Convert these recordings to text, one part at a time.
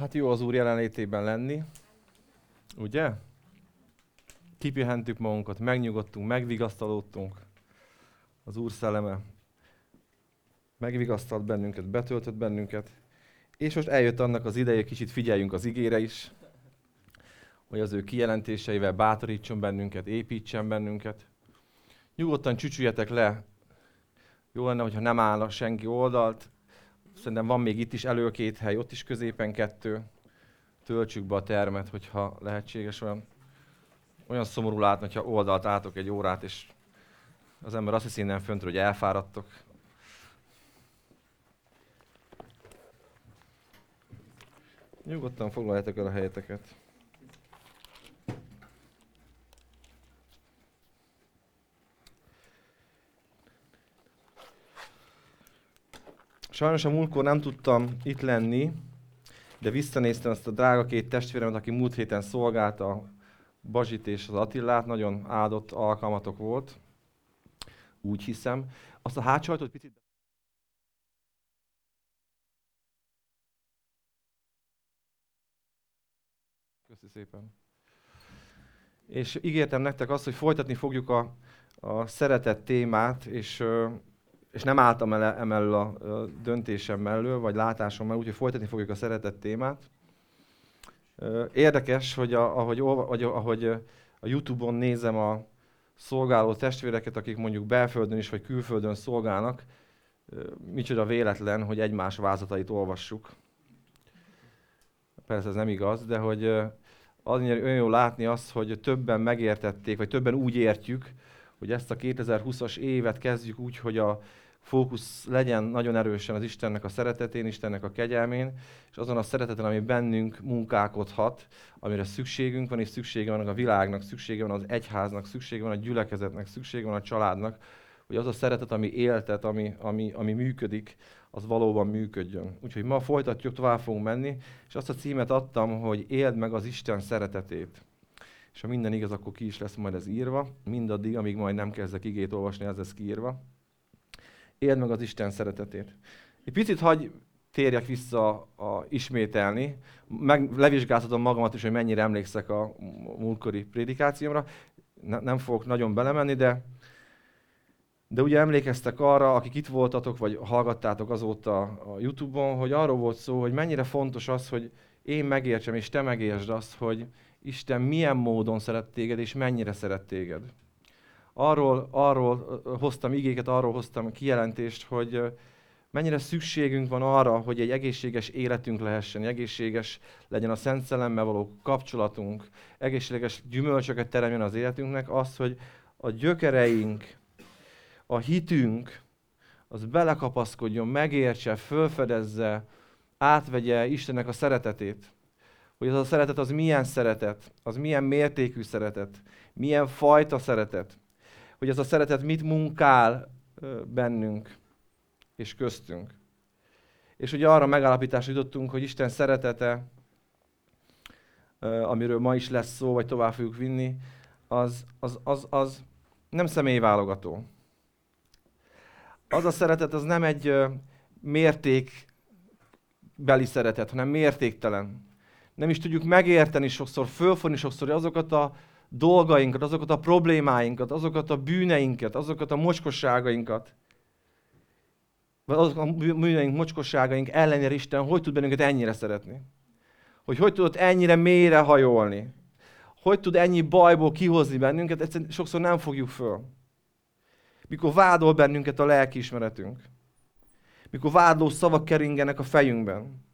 Hát jó az Úr jelenlétében lenni, ugye? Kipihentük magunkat, megnyugodtunk, megvigasztalódtunk. Az Úr szelleme megvigasztalt bennünket, betöltött bennünket. És most eljött annak az ideje, kicsit figyeljünk az igére is, hogy az ő kijelentéseivel bátorítson bennünket, építsen bennünket. Nyugodtan csücsüljetek le. Jó lenne, hogyha nem áll a senki oldalt, Szerintem van még itt is elő két hely, ott is középen kettő. Töltsük be a termet, hogyha lehetséges olyan. Olyan szomorú látni, hogyha oldalt átok egy órát, és az ember azt hiszi innen föntről, hogy elfáradtok. Nyugodtan foglaljátok el a helyeteket. Sajnos a múltkor nem tudtam itt lenni, de visszanéztem azt a drága két testvéremet, aki múlt héten szolgálta Bazsit és az Attillát, nagyon áldott alkalmatok volt, úgy hiszem. Azt a hátsajtót picit... Köszi szépen. És ígértem nektek azt, hogy folytatni fogjuk a, a szeretet témát, és és nem álltam el emellől a, döntésem mellől, vagy látásom mellől, úgyhogy folytatni fogjuk a szeretett témát. Érdekes, hogy a, ahogy, ahogy, ahogy a Youtube-on nézem a szolgáló testvéreket, akik mondjuk belföldön is, vagy külföldön szolgálnak, micsoda véletlen, hogy egymás vázatait olvassuk. Persze ez nem igaz, de hogy az olyan jó látni azt, hogy többen megértették, vagy többen úgy értjük, hogy ezt a 2020-as évet kezdjük úgy, hogy a fókusz legyen nagyon erősen az Istennek a szeretetén, Istennek a kegyelmén, és azon a szereteten, ami bennünk munkálkodhat, amire szükségünk van, és szüksége van a világnak, szüksége van az egyháznak, szüksége van a gyülekezetnek, szüksége van a családnak, hogy az a szeretet, ami éltet, ami, ami, ami működik, az valóban működjön. Úgyhogy ma folytatjuk, tovább fogunk menni, és azt a címet adtam, hogy éld meg az Isten szeretetét. És ha minden igaz, akkor ki is lesz majd ez írva, mindaddig, amíg majd nem kezdek igét olvasni, ez lesz kiírva éld meg az Isten szeretetét. Egy picit hagy térjek vissza a ismételni, meg levizsgáltatom magamat is, hogy mennyire emlékszek a múltkori prédikációmra. Ne, nem fogok nagyon belemenni, de, de ugye emlékeztek arra, akik itt voltatok, vagy hallgattátok azóta a Youtube-on, hogy arról volt szó, hogy mennyire fontos az, hogy én megértsem, és te megértsd azt, hogy Isten milyen módon szeret téged, és mennyire szeret téged arról, arról hoztam igéket, arról hoztam kijelentést, hogy mennyire szükségünk van arra, hogy egy egészséges életünk lehessen, egészséges legyen a Szent Szellemmel való kapcsolatunk, egészséges gyümölcsöket teremjen az életünknek, az, hogy a gyökereink, a hitünk, az belekapaszkodjon, megértse, fölfedezze, átvegye Istennek a szeretetét. Hogy az a szeretet az milyen szeretet, az milyen mértékű szeretet, milyen fajta szeretet hogy ez a szeretet mit munkál bennünk és köztünk. És ugye arra megállapításra jutottunk, hogy Isten szeretete, amiről ma is lesz szó, vagy tovább fogjuk vinni, az, az, az, az nem személyválogató. Az a szeretet az nem egy mértékbeli szeretet, hanem mértéktelen. Nem is tudjuk megérteni sokszor, fölfogni sokszor azokat a dolgainkat, azokat a problémáinkat, azokat a bűneinket, azokat a mocskosságainkat, vagy azok a bűneink, mocskosságaink ellenére Isten hogy tud bennünket ennyire szeretni? Hogy hogy tudott ennyire mélyre hajolni? Hogy tud ennyi bajból kihozni bennünket? Egyszerűen sokszor nem fogjuk föl. Mikor vádol bennünket a lelkiismeretünk. Mikor vádló szavak keringenek a fejünkben.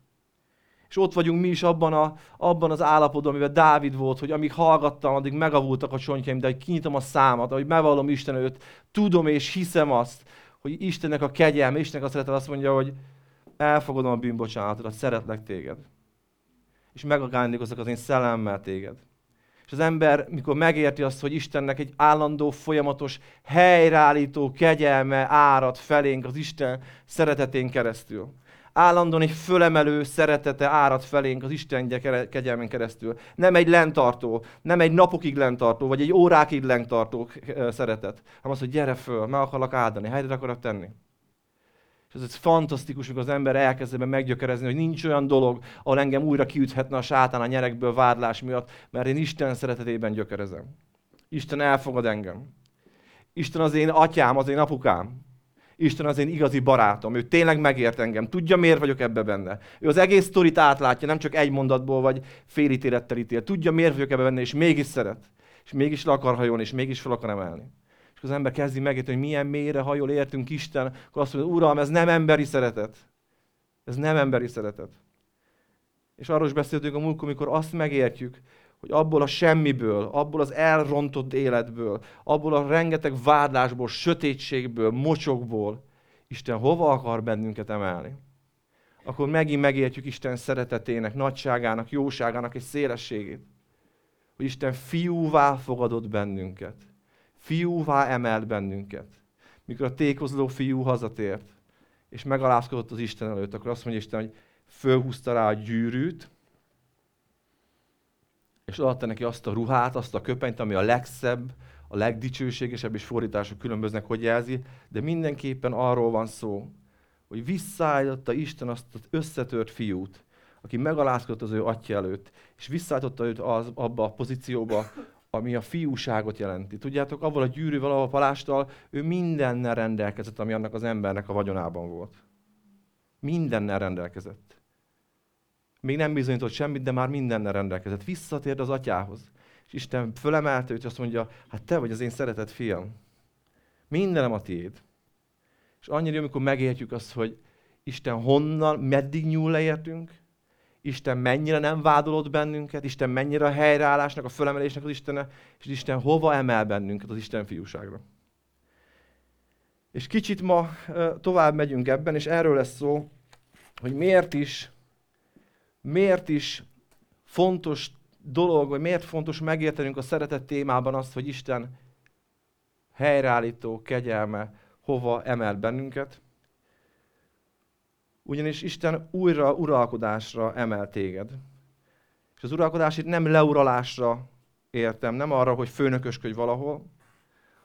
És ott vagyunk mi is abban, a, abban az állapotban, amiben Dávid volt, hogy amíg hallgattam, addig megavultak a csontjaim, de hogy kinyitom a számat, ahogy megvallom Isten őt, tudom és hiszem azt, hogy Istennek a kegyelme, Istennek a szeretet azt mondja, hogy elfogadom a bűnbocsánatodat, szeretlek téged. És megajándékozok az én szellemmel téged. És az ember, mikor megérti azt, hogy Istennek egy állandó, folyamatos, helyreállító kegyelme árad felénk az Isten szeretetén keresztül, állandóan egy fölemelő szeretete árad felénk az Isten kegyelmen keresztül. Nem egy lentartó, nem egy napokig lentartó, vagy egy órákig lentartó szeretet, hanem az, hogy gyere föl, meg akarlak áldani, helyre akarok tenni. És ez fantasztikus, amikor az ember elkezd meggyökerezni, hogy nincs olyan dolog, ahol engem újra kiüthetne a sátán a nyerekből vádlás miatt, mert én Isten szeretetében gyökerezem. Isten elfogad engem. Isten az én atyám, az én apukám. Isten az én igazi barátom, ő tényleg megért engem, tudja miért vagyok ebbe benne. Ő az egész sztorit átlátja, nem csak egy mondatból vagy fél ítélettel ítél. Tudja miért vagyok ebbe benne, és mégis szeret. És mégis le akar hajolni, és mégis fel akar emelni. És az ember kezdi megérteni, hogy milyen mélyre hajol értünk Isten, akkor azt mondja, Uram, ez nem emberi szeretet. Ez nem emberi szeretet. És arról is beszéltünk a múltkor, amikor azt megértjük, hogy abból a semmiből, abból az elrontott életből, abból a rengeteg vádlásból, sötétségből, mocsokból Isten hova akar bennünket emelni. Akkor megint megértjük Isten szeretetének, nagyságának, jóságának egy szélességét. Hogy Isten fiúvá fogadott bennünket. Fiúvá emelt bennünket. Mikor a tékozló fiú hazatért, és megalázkodott az Isten előtt, akkor azt mondja Isten, hogy fölhúzta rá a gyűrűt, és adta neki azt a ruhát, azt a köpenyt, ami a legszebb, a legdicsőségesebb, és fordítások különböznek, hogy jelzi, de mindenképpen arról van szó, hogy visszaállította Isten azt az összetört fiút, aki megalázkodott az ő atya előtt, és visszaállította őt az, abba a pozícióba, ami a fiúságot jelenti. Tudjátok, avval a gyűrűvel, avval a palástal, ő mindennel rendelkezett, ami annak az embernek a vagyonában volt. Mindennel rendelkezett. Még nem bizonyított semmit, de már mindennel rendelkezett. Visszatért az atyához. És Isten fölemelte őt, és azt mondja, hát te vagy az én szeretett fiam. Mindenem a tiéd. És annyira, amikor megértjük azt, hogy Isten honnan, meddig nyúl leértünk, Isten mennyire nem vádolott bennünket, Isten mennyire a helyreállásnak, a fölemelésnek az Istene, és Isten hova emel bennünket az Isten fiúságra. És kicsit ma tovább megyünk ebben, és erről lesz szó, hogy miért is miért is fontos dolog, vagy miért fontos megértenünk a szeretet témában azt, hogy Isten helyreállító kegyelme hova emel bennünket. Ugyanis Isten újra uralkodásra emel téged. És az uralkodás itt nem leuralásra értem, nem arra, hogy főnökösködj valahol,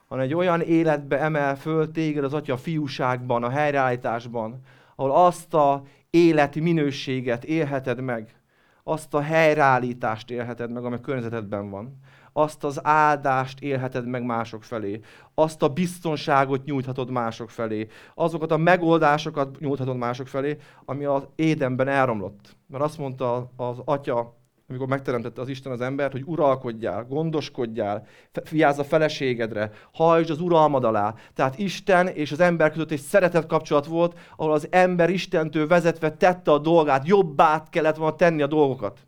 hanem egy olyan életbe emel föl téged az Atya fiúságban, a helyreállításban, ahol azt a életi minőséget élheted meg, azt a helyreállítást élheted meg, ami a környezetedben van. Azt az áldást élheted meg mások felé. Azt a biztonságot nyújthatod mások felé. Azokat a megoldásokat nyújthatod mások felé, ami az édenben elromlott. Mert azt mondta az atya amikor megteremtette az Isten az embert, hogy uralkodjál, gondoskodjál, fiázz a feleségedre, hajtsd az uralmad alá. Tehát Isten és az ember között egy szeretet kapcsolat volt, ahol az ember Istentől vezetve tette a dolgát, jobbá kellett volna tenni a dolgokat.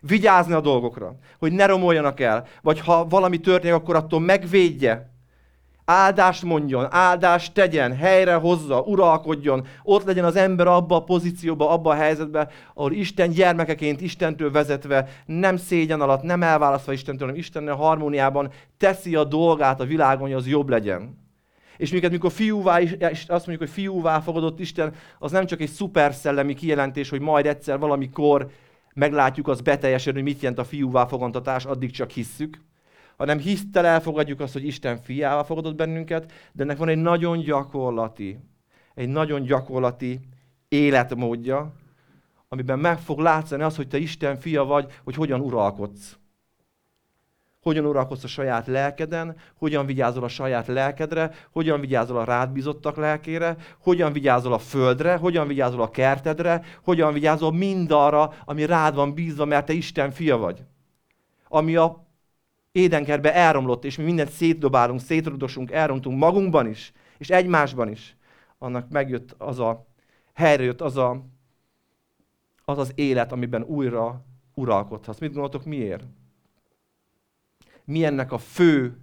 Vigyázni a dolgokra, hogy ne romoljanak el, vagy ha valami történik, akkor attól megvédje, áldást mondjon, áldást tegyen, helyre hozza, uralkodjon, ott legyen az ember abba a pozícióba, abba a helyzetbe, ahol Isten gyermekeként, Istentől vezetve, nem szégyen alatt, nem elválasztva Istentől, hanem Istennel harmóniában teszi a dolgát a világon, hogy az jobb legyen. És minket, mikor fiúvá, és azt mondjuk, hogy fiúvá fogadott Isten, az nem csak egy szuper szellemi kijelentés, hogy majd egyszer valamikor meglátjuk az beteljesedni, hogy mit jelent a fiúvá fogantatás, addig csak hisszük, hanem hisztel elfogadjuk azt, hogy Isten fiával fogadott bennünket, de ennek van egy nagyon gyakorlati, egy nagyon gyakorlati életmódja, amiben meg fog látszani az, hogy te Isten fia vagy, hogy hogyan uralkodsz. Hogyan uralkodsz a saját lelkeden, hogyan vigyázol a saját lelkedre, hogyan vigyázol a rád bizottak lelkére, hogyan vigyázol a földre, hogyan vigyázol a kertedre, hogyan vigyázol mindarra, ami rád van bízva, mert te Isten fia vagy. Ami a édenkertbe elromlott, és mi mindent szétdobálunk, szétrudosunk, elrontunk magunkban is, és egymásban is, annak megjött az a, helyre jött az a, az, az élet, amiben újra uralkodhatsz. Mit gondoltok, miért? Mi ennek a fő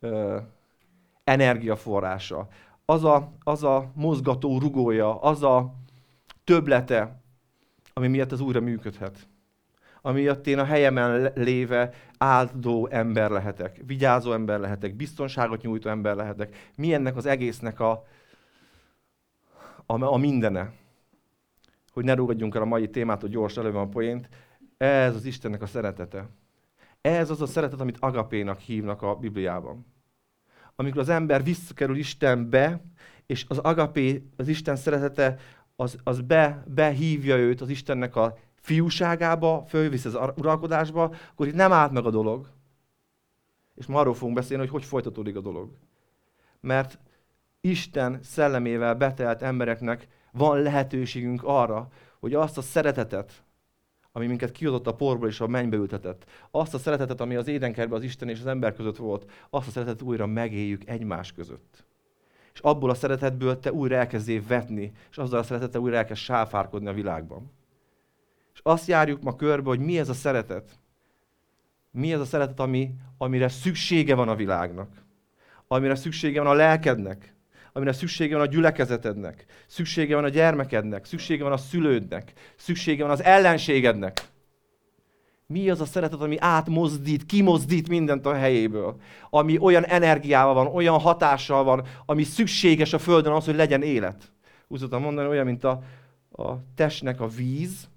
ö, energiaforrása? Az a, az a mozgató rugója, az a töblete, ami miatt ez újra működhet amiatt én a helyemen léve áldó ember lehetek, vigyázó ember lehetek, biztonságot nyújtó ember lehetek. Mi ennek az egésznek a, a, a mindene? Hogy ne rúgadjunk el a mai témát, hogy gyors előbb a poént. Ez az Istennek a szeretete. Ez az a szeretet, amit agapénak hívnak a Bibliában. Amikor az ember visszakerül Istenbe, és az agapé, az Isten szeretete, az, az be, behívja őt az Istennek a fiúságába, fölvisz az uralkodásba, akkor itt nem állt meg a dolog. És ma arról fogunk beszélni, hogy hogy folytatódik a dolog. Mert Isten szellemével betelt embereknek van lehetőségünk arra, hogy azt a szeretetet, ami minket kiadott a porból és a mennybe ültetett, azt a szeretetet, ami az édenkertben az Isten és az ember között volt, azt a szeretetet újra megéljük egymás között. És abból a szeretetből te újra elkezdél vetni, és azzal a szeretettel újra elkezd sáfárkodni a világban. Azt járjuk ma körbe, hogy mi ez a szeretet. Mi ez a szeretet, ami, amire szüksége van a világnak. Amire szüksége van a lelkednek amire szüksége van a gyülekezetednek, szüksége van a gyermekednek, szüksége van a szülődnek, szüksége van az ellenségednek. Mi az a szeretet, ami átmozdít, kimozdít mindent a helyéből, ami olyan energiával van, olyan hatással van, ami szükséges a Földön az, hogy legyen élet. Úgy szoktam mondani, olyan, mint a, a testnek a víz,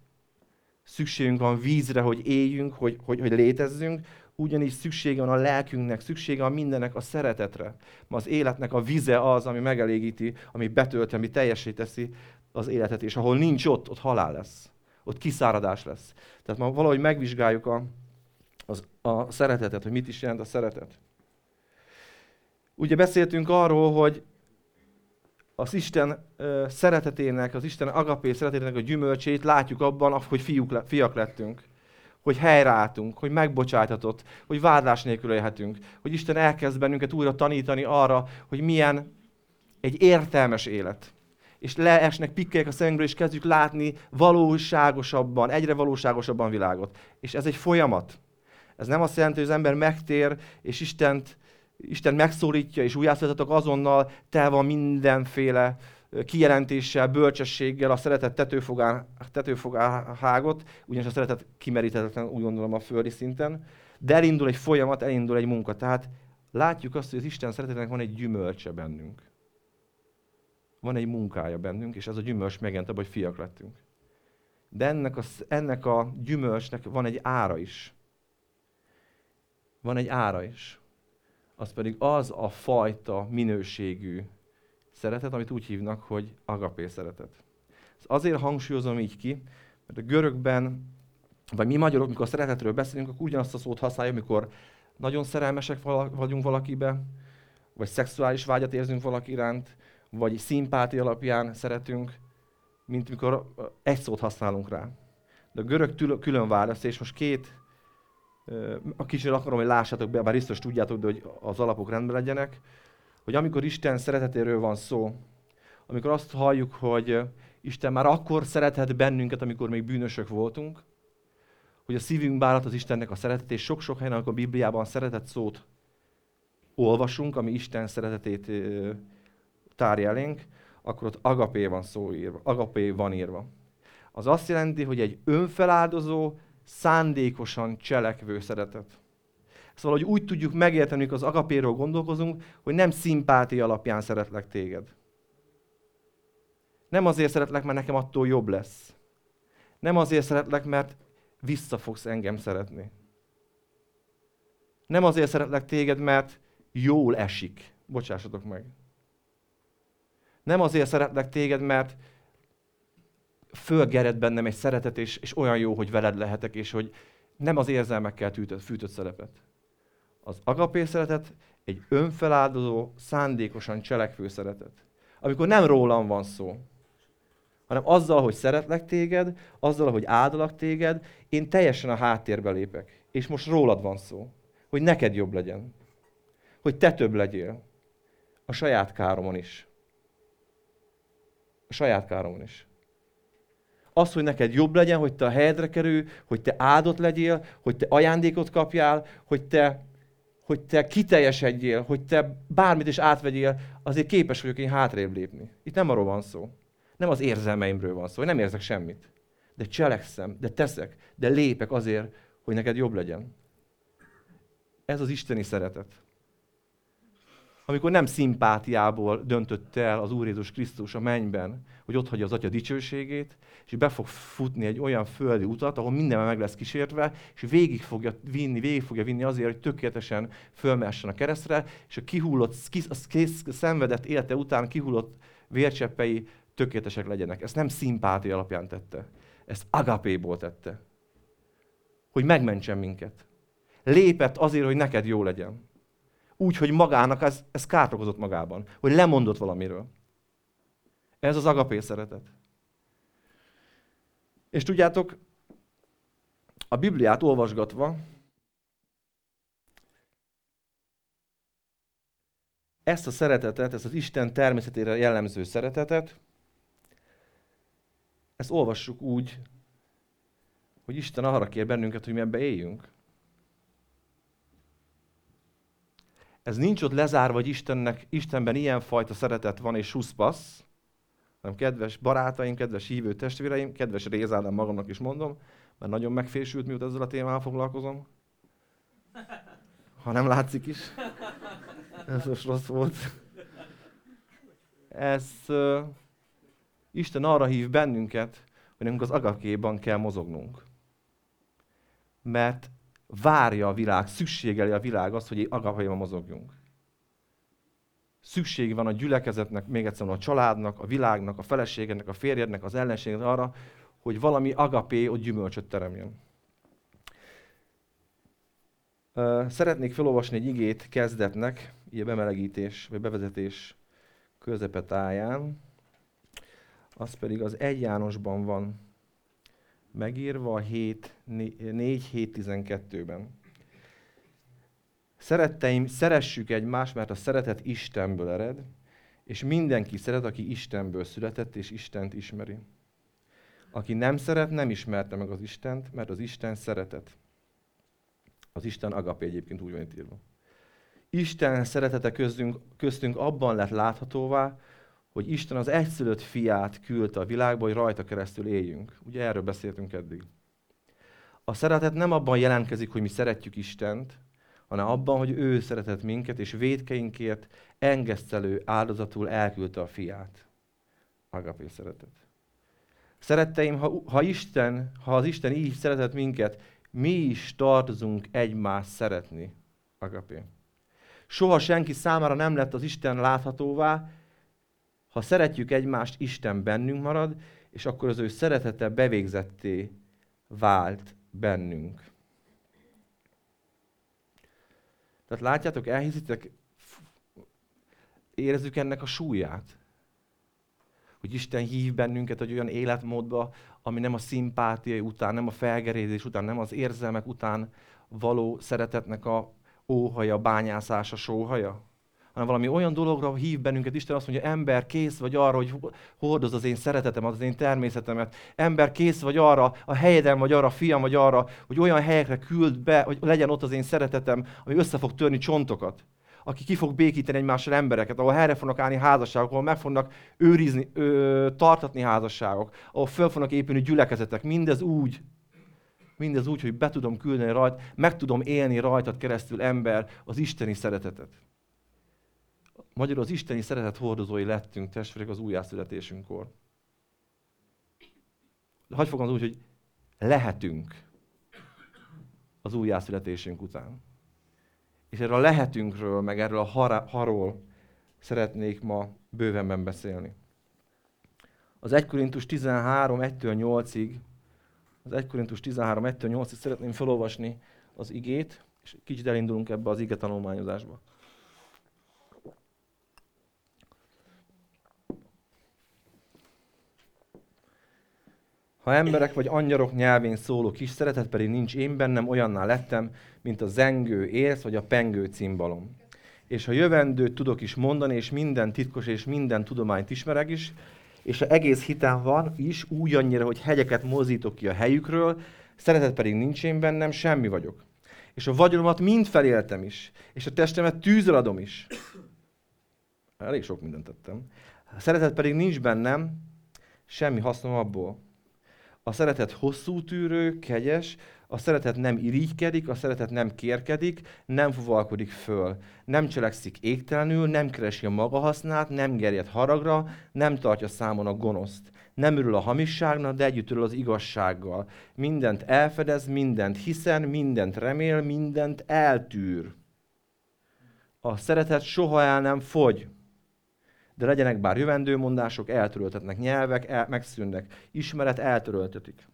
szükségünk van vízre, hogy éljünk, hogy, hogy, hogy létezzünk, ugyanígy szüksége van a lelkünknek, szüksége van mindennek a szeretetre. Ma az életnek a vize az, ami megelégíti, ami betölti, ami teljesé teszi az életet, és ahol nincs ott, ott halál lesz. Ott kiszáradás lesz. Tehát ma valahogy megvizsgáljuk a, az, a szeretetet, hogy mit is jelent a szeretet. Ugye beszéltünk arról, hogy az Isten uh, szeretetének, az Isten agapé szeretetének a gyümölcsét látjuk abban, hogy fiúk le, fiak lettünk hogy helyreálltunk, hogy megbocsájtatott, hogy vádlás nélkül élhetünk, hogy Isten elkezd bennünket újra tanítani arra, hogy milyen egy értelmes élet. És leesnek pikkelyek a szemünkből, és kezdjük látni valóságosabban, egyre valóságosabban világot. És ez egy folyamat. Ez nem azt jelenti, hogy az ember megtér, és Istent, Isten megszólítja, és újjászoltatok azonnal, tel van mindenféle kijelentéssel, bölcsességgel a szeretet tetőfogá, tetőfogáhágot, ugyanis a szeretet kimeríthetetlen, úgy gondolom a földi szinten, de elindul egy folyamat, elindul egy munka. Tehát látjuk azt, hogy az Isten szeretetnek van egy gyümölcse bennünk. Van egy munkája bennünk, és ez a gyümölcs megjelent abban, hogy fiak lettünk. De ennek a, ennek a gyümölcsnek van egy ára is. Van egy ára is. Az pedig az a fajta minőségű szeretet, amit úgy hívnak, hogy agapé szeretet. Ezt azért hangsúlyozom így ki, mert a görögben, vagy mi magyarok, mikor a szeretetről beszélünk, akkor ugyanazt a szót használjuk, amikor nagyon szerelmesek vagyunk valakibe, vagy szexuális vágyat érzünk valaki iránt, vagy szimpáti alapján szeretünk, mint mikor egy szót használunk rá. De a görög külön választ, és most két, a kicsit akarom, hogy lássátok be, bár biztos tudjátok, de hogy az alapok rendben legyenek hogy amikor Isten szeretetéről van szó, amikor azt halljuk, hogy Isten már akkor szerethet bennünket, amikor még bűnösök voltunk, hogy a szívünk bálat az Istennek a szeretet, és sok-sok helyen, amikor a Bibliában szeretet szót olvasunk, ami Isten szeretetét tárja elénk, akkor ott agapé van szó írva, agapé van írva. Az azt jelenti, hogy egy önfeláldozó, szándékosan cselekvő szeretet. Szóval, hogy úgy tudjuk megérteni, amikor az agapéről gondolkozunk, hogy nem szimpátia alapján szeretlek téged. Nem azért szeretlek, mert nekem attól jobb lesz. Nem azért szeretlek, mert vissza fogsz engem szeretni. Nem azért szeretlek téged, mert jól esik. Bocsássatok meg. Nem azért szeretlek téged, mert fölgered bennem egy szeretet, és, és olyan jó, hogy veled lehetek, és hogy nem az érzelmekkel tűtött, fűtött szerepet. Az agapé szeretet egy önfeláldozó, szándékosan cselekvő szeretet. Amikor nem rólam van szó, hanem azzal, hogy szeretlek téged, azzal, hogy áldalak téged, én teljesen a háttérbe lépek. És most rólad van szó. Hogy neked jobb legyen. Hogy te több legyél. A saját káromon is. A saját káromon is. Az, hogy neked jobb legyen, hogy te a helyedre kerül, hogy te áldott legyél, hogy te ajándékot kapjál, hogy te hogy te kiteljesedjél, hogy te bármit is átvegyél, azért képes vagyok én hátrébb lépni. Itt nem arról van szó. Nem az érzelmeimről van szó, én nem érzek semmit. De cselekszem, de teszek, de lépek azért, hogy neked jobb legyen. Ez az isteni szeretet. Amikor nem szimpátiából döntött el az Úr Jézus Krisztus a mennyben, hogy ott hagyja az Atya dicsőségét, és be fog futni egy olyan földi utat, ahol mindenben meg lesz kísértve, és végig fogja vinni, végig fogja vinni azért, hogy tökéletesen fölmessen a keresztre, és a kihullott, a kész, szenvedett élete után kihullott vércseppei tökéletesek legyenek. Ezt nem szimpátia alapján tette. Ezt agapéból tette. Hogy megmentsen minket. Lépett azért, hogy neked jó legyen. Úgy, hogy magának ez, ez kárt okozott magában. Hogy lemondott valamiről. Ez az agapé szeretet. És tudjátok, a Bibliát olvasgatva, ezt a szeretetet, ezt az Isten természetére jellemző szeretetet, ezt olvassuk úgy, hogy Isten arra kér bennünket, hogy mi ebbe éljünk. Ez nincs ott lezárva, hogy Istennek, Istenben ilyen fajta szeretet van és suszpasz, hanem kedves barátaim, kedves hívő testvéreim, kedves Rézádám magamnak is mondom, mert nagyon megfésült, miután ezzel a témával foglalkozom. Ha nem látszik is. Ez most rossz volt. Ez uh, Isten arra hív bennünket, hogy nekünk az agakéban kell mozognunk. Mert várja a világ, szükségeli a világ azt, hogy agapéban mozogjunk. Szükség van a gyülekezetnek, még egyszer a családnak, a világnak, a feleségednek, a férjednek, az ellenségnek arra, hogy valami agapé ott gyümölcsöt teremjen. Szeretnék felolvasni egy igét kezdetnek, a bemelegítés, vagy bevezetés közepetáján. Az pedig az 1 Jánosban van megírva a 4-7-12-ben. Szeretteim, szeressük egymást, mert a szeretet Istenből ered, és mindenki szeret, aki Istenből született, és Istent ismeri. Aki nem szeret, nem ismerte meg az Istent, mert az Isten szeretet. Az Isten agapé egyébként úgy van itt írva. Isten szeretete köztünk, köztünk abban lett láthatóvá, hogy Isten az egyszülött fiát küldte a világba, hogy rajta keresztül éljünk. Ugye erről beszéltünk eddig. A szeretet nem abban jelentkezik, hogy mi szeretjük Istent, hanem abban, hogy ő szeretett minket, és védkeinkért engesztelő áldozatul elküldte a fiát. Agapé szeretet. Szeretteim, ha, ha, Isten, ha az Isten így szeretett minket, mi is tartozunk egymást szeretni. Agapé. Soha senki számára nem lett az Isten láthatóvá, ha szeretjük egymást, Isten bennünk marad, és akkor az ő szeretete bevégzetté vált bennünk. Tehát látjátok, elhiszitek, érezzük ennek a súlyát. Hogy Isten hív bennünket egy olyan életmódba, ami nem a szimpátiai után, nem a felgerézés után, nem az érzelmek után való szeretetnek a óhaja, bányászása, sóhaja, hanem valami olyan dologra hív bennünket Isten, azt mondja, ember, kész vagy arra, hogy hordoz az én szeretetem, az én természetemet. Ember, kész vagy arra, a helyeden vagy arra, fiam vagy arra, hogy olyan helyekre küld be, hogy legyen ott az én szeretetem, ami össze fog törni csontokat. Aki ki fog békíteni egymással embereket, ahol helyre fognak állni házasságok, ahol meg fognak őrizni, ö, tartatni házasságok, ahol föl fognak épülni gyülekezetek. Mindez úgy, mindez úgy, hogy be tudom küldeni rajt, meg tudom élni rajtad keresztül ember az isteni szeretetet. Magyarul az isteni szeretet hordozói lettünk testvérek az újjászületésünkkor. Hagy fogom úgy, hogy lehetünk az újjászületésünk után. És erről a lehetünkről, meg erről a har- haról szeretnék ma bővenben beszélni. Az 1 Korintus 13, 1-től 8-ig, az 1 Korintus 13, 1-től 8-ig szeretném felolvasni az igét, és kicsit elindulunk ebbe az ige tanulmányozásba. Ha emberek vagy angyarok nyelvén szóló kis szeretet pedig nincs én bennem, olyanná lettem, mint a zengő érsz vagy a pengő cimbalom. És ha jövendőt tudok is mondani, és minden titkos és minden tudományt ismerek is, és ha egész hitem van is, úgy annyira, hogy hegyeket mozdítok ki a helyükről, szeretet pedig nincs én bennem, semmi vagyok. És a vagyonomat mind feléltem is, és a testemet tűzre adom is. Elég sok mindent tettem. A szeretet pedig nincs bennem, semmi hasznom abból. A szeretet hosszú tűrő, kegyes, a szeretet nem irigykedik, a szeretet nem kérkedik, nem fuvalkodik föl, nem cselekszik égtelenül, nem keresi a maga hasznát, nem gerjed haragra, nem tartja számon a gonoszt. Nem örül a hamisságnak, de együtt örül az igazsággal. Mindent elfedez, mindent hiszen, mindent remél, mindent eltűr. A szeretet soha el nem fogy de legyenek bár jövendőmondások, eltöröltetnek nyelvek, el, megszűnnek. Ismeret eltöröltetik.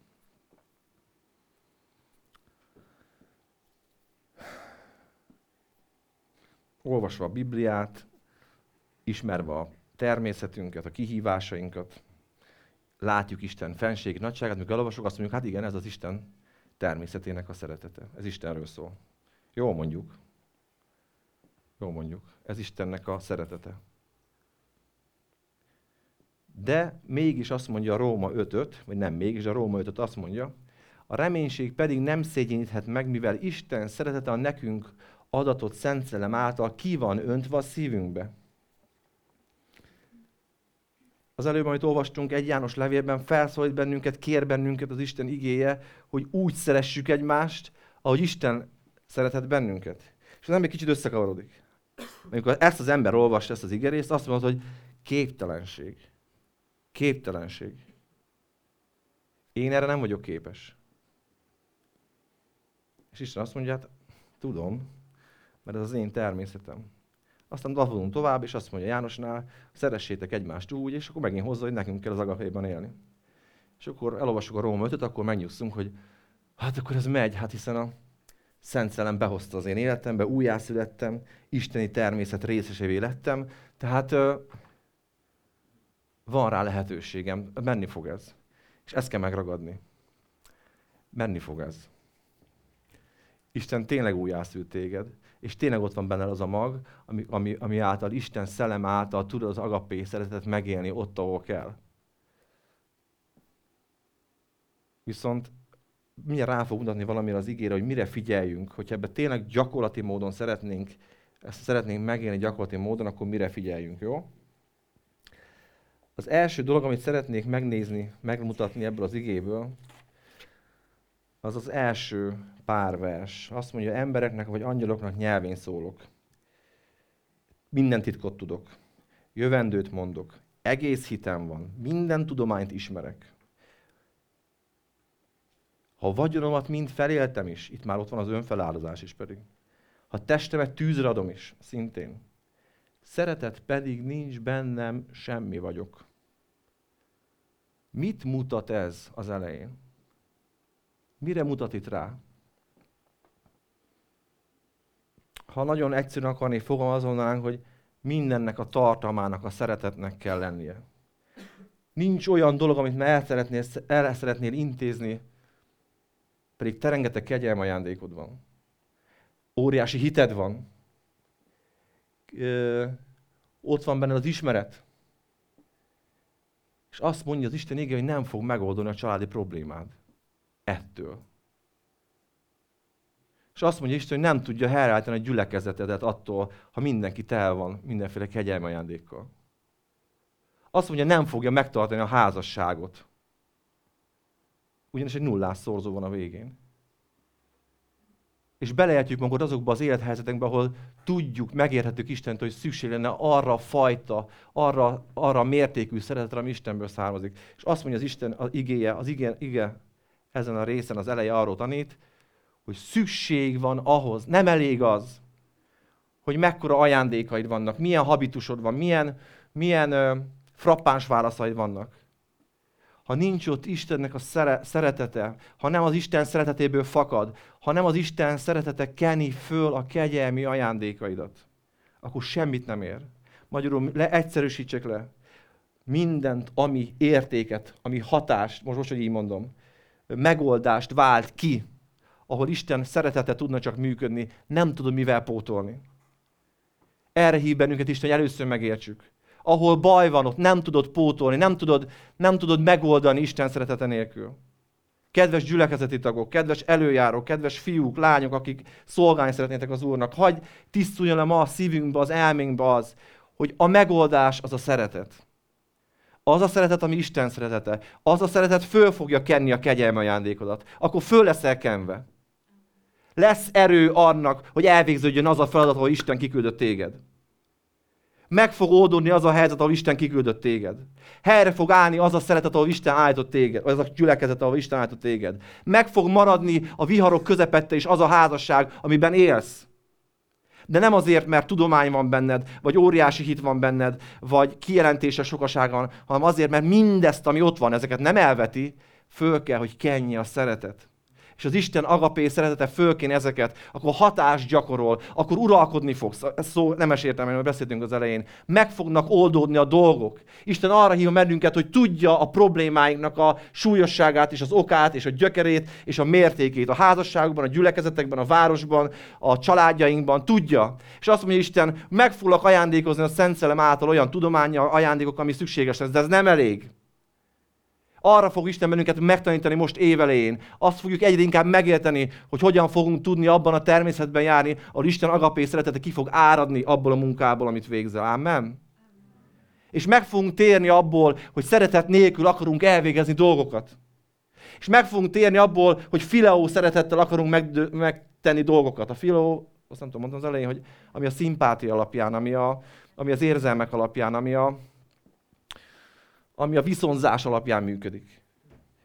Olvasva a Bibliát, ismerve a természetünket, a kihívásainkat, látjuk Isten fenség, nagyságát, mikor elolvasok, azt mondjuk, hát igen, ez az Isten természetének a szeretete. Ez Istenről szól. Jó mondjuk. Jó mondjuk. Ez Istennek a szeretete. De mégis azt mondja a Róma 5 vagy nem mégis, a Róma 5 azt mondja, a reménység pedig nem szégyeníthet meg, mivel Isten szeretete a nekünk adatott Szent Szellem által ki van öntve a szívünkbe. Az előbb, amit olvastunk egy János levélben, felszólít bennünket, kér bennünket az Isten igéje, hogy úgy szeressük egymást, ahogy Isten szeretett bennünket. És az ember kicsit összekavarodik. Amikor ezt az ember olvassa, ezt az igerészt, azt mondod, hogy képtelenség. Képtelenség. Én erre nem vagyok képes. És Isten azt mondja, hát tudom, mert ez az én természetem. Aztán lapodunk tovább, és azt mondja Jánosnál, szeressétek egymást úgy, és akkor megint hozza, hogy nekünk kell az agapéban élni. És akkor elolvassuk a Róma 5 akkor megnyugszunk, hogy hát akkor ez megy, hát hiszen a Szent Szellem behozta az én életembe, újjászülettem, isteni természet részesévé lettem, tehát van rá lehetőségem, menni fog ez. És ezt kell megragadni. Menni fog ez. Isten tényleg újjászült téged, és tényleg ott van benne az a mag, ami, ami, ami által Isten szellem által tudod az agapé szeretetet megélni ott, ahol kell. Viszont mindjárt rá fog mutatni valamire az ígére, hogy mire figyeljünk, hogyha ebbe tényleg gyakorlati módon szeretnénk, ezt szeretnénk megélni gyakorlati módon, akkor mire figyeljünk, jó? Az első dolog, amit szeretnék megnézni, megmutatni ebből az igéből, az az első pár vers. Azt mondja, embereknek vagy angyaloknak nyelvén szólok. Minden titkot tudok. Jövendőt mondok. Egész hitem van. Minden tudományt ismerek. Ha vagyonomat mind feléltem is, itt már ott van az önfeláldozás is pedig. Ha testemet tűzre adom is, szintén. Szeretet pedig nincs bennem, semmi vagyok. Mit mutat ez az elején? Mire mutat itt rá? Ha nagyon egyszerűen akarnék fogalmazolnánk, hogy mindennek a tartalmának, a szeretetnek kell lennie. Nincs olyan dolog, amit el szeretnél, el szeretnél intézni, pedig te rengeteg kegyelm ajándékod van. Óriási hited van. Ö, ott van benne az ismeret. És azt mondja az Isten ége, hogy nem fog megoldani a családi problémád. Ettől. És azt mondja Isten, hogy nem tudja helyreállítani a gyülekezetedet attól, ha mindenki tel van mindenféle kegyelmi ajándékkal. Azt mondja, nem fogja megtartani a házasságot. Ugyanis egy nullás szorzó van a végén és beleértjük magunkat azokba az élethelyzetekbe, ahol tudjuk, megérhetjük Istent, hogy szükség lenne arra a fajta, arra, arra mértékű szeretetre, ami Istenből származik. És azt mondja az Isten az igéje, az ige, ige ezen a részen az eleje arról tanít, hogy szükség van ahhoz, nem elég az, hogy mekkora ajándékaid vannak, milyen habitusod van, milyen, milyen ö, frappáns válaszaid vannak ha nincs ott Istennek a szere- szeretete, ha nem az Isten szeretetéből fakad, ha nem az Isten szeretete keni föl a kegyelmi ajándékaidat, akkor semmit nem ér. Magyarul le, egyszerűsítsek le. Mindent, ami értéket, ami hatást, most, most hogy így mondom, megoldást vált ki, ahol Isten szeretete tudna csak működni, nem tudom mivel pótolni. Erre hív bennünket Isten, hogy először megértsük ahol baj van, ott nem tudod pótolni, nem tudod, nem tudod megoldani Isten szeretete nélkül. Kedves gyülekezeti tagok, kedves előjárók, kedves fiúk, lányok, akik szolgálni szeretnétek az Úrnak, hagy tisztuljon le ma a szívünkbe, az elménkbe az, hogy a megoldás az a szeretet. Az a szeretet, ami Isten szeretete. Az a szeretet föl fogja kenni a kegyelme ajándékodat. Akkor föl leszel kenve. Lesz erő annak, hogy elvégződjön az a feladat, ahol Isten kiküldött téged. Meg fog oldódni az a helyzet, ahol Isten kiküldött téged. Helyre fog állni az a szeretet, ahol Isten állított téged, vagy az a gyülekezet, ahol Isten állított téged. Meg fog maradni a viharok közepette is az a házasság, amiben élsz. De nem azért, mert tudomány van benned, vagy óriási hit van benned, vagy kijelentése sokaságon, hanem azért, mert mindezt, ami ott van, ezeket nem elveti, föl kell, hogy kenje a szeretet és az Isten agapé szeretete fölkén ezeket, akkor hatást gyakorol, akkor uralkodni fogsz. Ez szó nemes értelmében, beszéltünk az elején. Meg fognak oldódni a dolgok. Isten arra hív bennünket, hogy tudja a problémáinknak a súlyosságát, és az okát, és a gyökerét, és a mértékét. A házasságokban, a gyülekezetekben, a városban, a családjainkban tudja. És azt mondja Isten, meg foglak ajándékozni a Szent Szellem által olyan tudománya, ajándékok, ami szükséges lesz, de ez nem elég. Arra fog Isten bennünket megtanítani most évelején. Azt fogjuk egyre inkább megérteni, hogy hogyan fogunk tudni abban a természetben járni, ahol Isten agapé szeretete ki fog áradni abból a munkából, amit végzel. Amen? És meg fogunk térni abból, hogy szeretet nélkül akarunk elvégezni dolgokat. És meg fogunk térni abból, hogy fileó szeretettel akarunk megdö- megtenni dolgokat. A fileó, azt nem tudom, mondtam az elején, hogy ami a szimpátia alapján, ami, a, ami az érzelmek alapján, ami a, ami a viszonzás alapján működik.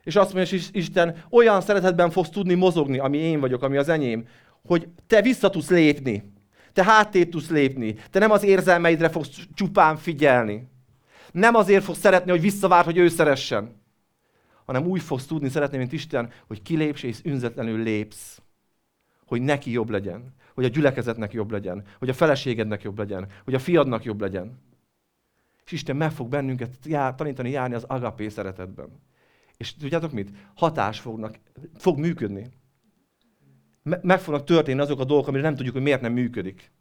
És azt mondja Isten, olyan szeretetben fogsz tudni mozogni, ami én vagyok, ami az enyém, hogy te vissza tudsz lépni. Te háttét tudsz lépni. Te nem az érzelmeidre fogsz csupán figyelni. Nem azért fogsz szeretni, hogy visszavár, hogy ő szeressen. Hanem úgy fogsz tudni szeretni, mint Isten, hogy kilépsz és ünzetlenül lépsz. Hogy neki jobb legyen. Hogy a gyülekezetnek jobb legyen. Hogy a feleségednek jobb legyen. Hogy a fiadnak jobb legyen. És Isten meg fog bennünket jár, tanítani járni az agapé szeretetben. És tudjátok mit? Hatás fognak, fog működni. Me- meg fognak történni azok a dolgok, amire nem tudjuk, hogy miért nem működik.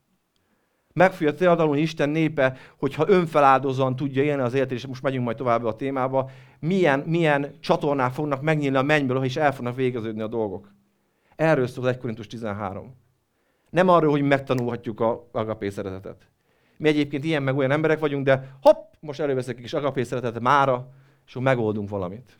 Meg fogja teadalulni Isten népe, hogyha önfeláldozóan tudja élni az életét, és most megyünk majd tovább a témába, milyen, milyen csatornák fognak megnyílni a mennyből, és el fognak végeződni a dolgok. Erről szól 1 Korintus 13. Nem arról, hogy megtanulhatjuk a agapé szeretetet. Mi egyébként ilyen meg olyan emberek vagyunk, de hopp, most előveszek egy kis agapé szeretetet mára, és akkor megoldunk valamit.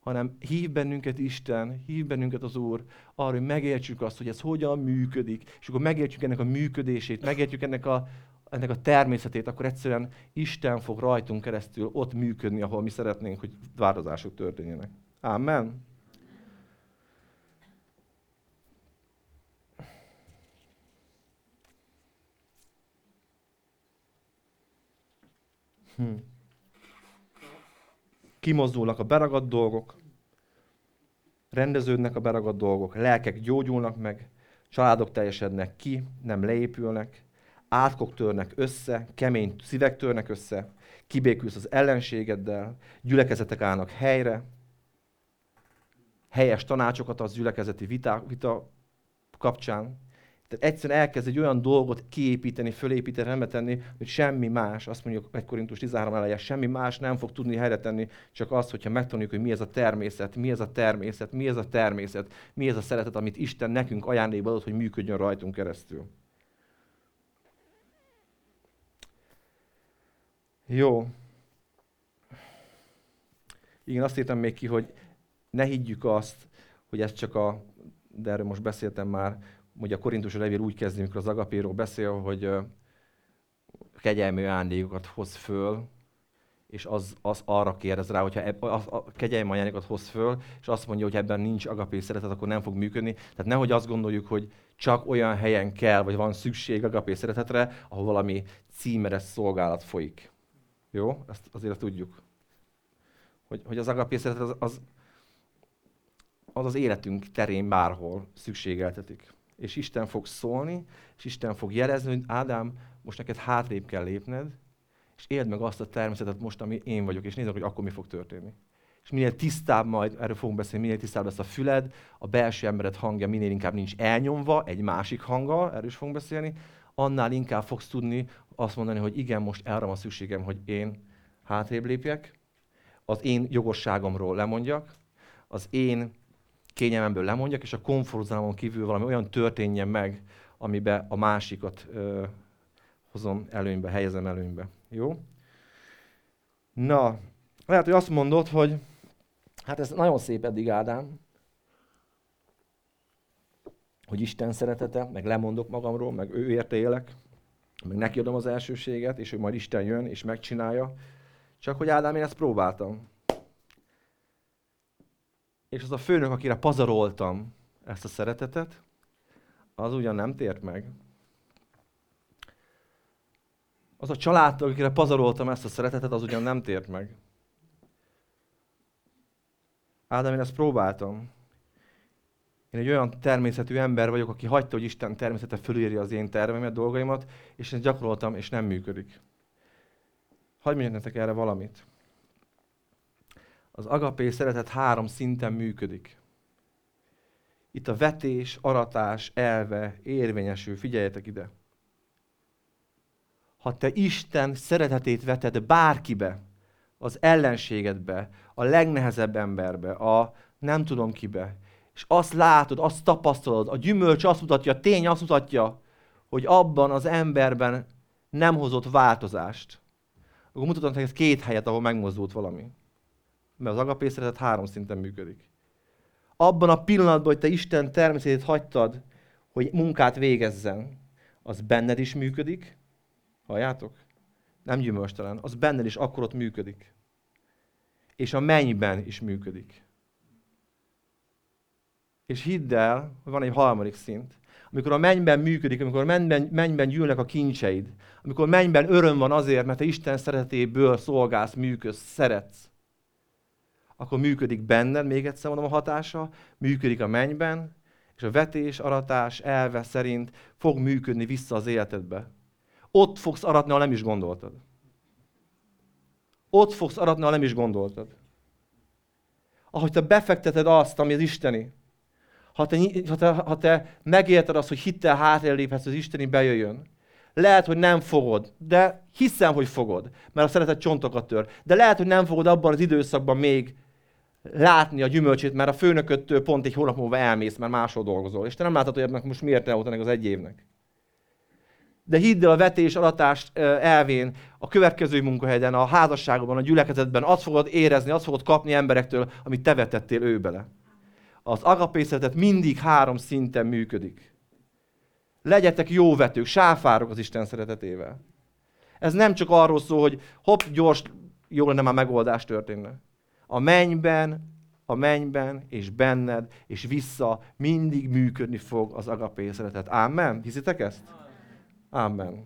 Hanem hív bennünket Isten, hív bennünket az Úr arra, hogy megértsük azt, hogy ez hogyan működik, és akkor megértjük ennek a működését, megértjük ennek a, ennek a természetét, akkor egyszerűen Isten fog rajtunk keresztül ott működni, ahol mi szeretnénk, hogy változások történjenek. Amen. Hm. Kimozdulnak a beragadt dolgok, rendeződnek a beragadt dolgok, lelkek gyógyulnak meg, családok teljesednek ki, nem leépülnek, átkok törnek össze, kemény szívek törnek össze, kibékülsz az ellenségeddel, gyülekezetek állnak helyre, helyes tanácsokat az gyülekezeti vita, vita kapcsán, tehát egyszerűen elkezd egy olyan dolgot kiépíteni, fölépíteni, rendbe tenni, hogy semmi más, azt mondjuk 1 Korintus 13 eleje, semmi más nem fog tudni helyre tenni, csak az, hogyha megtanuljuk, hogy mi ez a természet, mi ez a természet, mi ez a természet, mi ez a szeretet, amit Isten nekünk ajándékba adott, hogy működjön rajtunk keresztül. Jó. Igen, azt írtam még ki, hogy ne higgyük azt, hogy ez csak a, de erről most beszéltem már, hogy a korintus levél úgy kezdi, amikor az agapéról beszél, hogy kegyelmi ajándékokat hoz föl, és az, az arra kérdez rá, hogyha eb, a, a kegyelmi ajándékokat hoz föl, és azt mondja, hogy ebben nincs agapé szeretet, akkor nem fog működni. Tehát nehogy azt gondoljuk, hogy csak olyan helyen kell, vagy van szükség agapé szeretetre, ahol valami címeres szolgálat folyik. Jó? Ezt azért tudjuk. Hogy, hogy az agapé szeretet az, az, az az életünk terén bárhol szükségeltetik és Isten fog szólni, és Isten fog jelezni, hogy Ádám, most neked hátrébb kell lépned, és éld meg azt a természetet most, ami én vagyok, és nézd, hogy akkor mi fog történni. És minél tisztább majd, erről fogunk beszélni, minél tisztább lesz a füled, a belső embered hangja minél inkább nincs elnyomva egy másik hanggal, erről is fogunk beszélni, annál inkább fogsz tudni azt mondani, hogy igen, most erre van szükségem, hogy én hátrébb lépjek, az én jogosságomról lemondjak, az én kényelmemből lemondjak, és a komfortzónámon kívül valami olyan történjen meg, amiben a másikat ö, hozom előnybe, helyezem előnybe. Jó? Na, lehet, hogy azt mondod, hogy hát ez nagyon szép eddig, Ádám, hogy Isten szeretete, meg lemondok magamról, meg ő érte élek, meg neki adom az elsőséget, és hogy majd Isten jön és megcsinálja. Csak hogy Ádám, én ezt próbáltam. És az a főnök, akire pazaroltam ezt a szeretetet, az ugyan nem tért meg. Az a családtag, akire pazaroltam ezt a szeretetet, az ugyan nem tért meg. Ádám, én ezt próbáltam. Én egy olyan természetű ember vagyok, aki hagyta, hogy Isten természete fölírja az én tervemet, dolgaimat, és ezt gyakoroltam, és nem működik. Hagyj mondjak nektek erre valamit. Az agapé szeretet három szinten működik. Itt a vetés, aratás, elve érvényesül. Figyeljetek ide. Ha te Isten szeretetét veted bárkibe, az ellenségedbe, a legnehezebb emberbe, a nem tudom kibe, és azt látod, azt tapasztalod, a gyümölcs azt mutatja, a tény azt mutatja, hogy abban az emberben nem hozott változást, akkor mutatom neked két helyet, ahol megmozdult valami. Mert az agapé szeretet három szinten működik. Abban a pillanatban, hogy te Isten természetét hagytad, hogy munkát végezzen, az benned is működik. Halljátok? Nem gyümölcstelen. Az benned is akkor ott működik. És a mennyben is működik. És hidd el, hogy van egy harmadik szint. Amikor a mennyben működik, amikor mennyben, mennyben gyűlnek a kincseid, amikor mennyben öröm van azért, mert te Isten szeretetéből szolgálsz, működsz, szeretsz, akkor működik benned, még egyszer mondom a hatása, működik a mennyben, és a vetés, aratás elve szerint fog működni vissza az életedbe. Ott fogsz aratni, ha nem is gondoltad. Ott fogsz aratni, ha nem is gondoltad. Ahogy te befekteted azt, ami az Isteni, ha te, ha te, ha te megérted azt, hogy hittel hátréléphetsz, az Isteni bejöjjön, lehet, hogy nem fogod, de hiszem, hogy fogod, mert a szeretet csontokat tör. De lehet, hogy nem fogod abban az időszakban még látni a gyümölcsét, mert a főnököttől pont egy hónap múlva elmész, mert máshol dolgozol. És te nem látod, hogy ebben most miért eloltanak az egy évnek. De hidd el a vetés alatást elvén, a következő munkahelyen, a házasságban, a gyülekezetben, azt fogod érezni, azt fogod kapni emberektől, amit te vetettél ő bele az agapészetet mindig három szinten működik. Legyetek jó vetők, sáfárok az Isten szeretetével. Ez nem csak arról szól, hogy hopp, gyors, jó lenne már megoldás történne. A mennyben, a mennyben és benned és vissza mindig működni fog az agapé szeretet. Amen. Hiszitek ezt? Amen.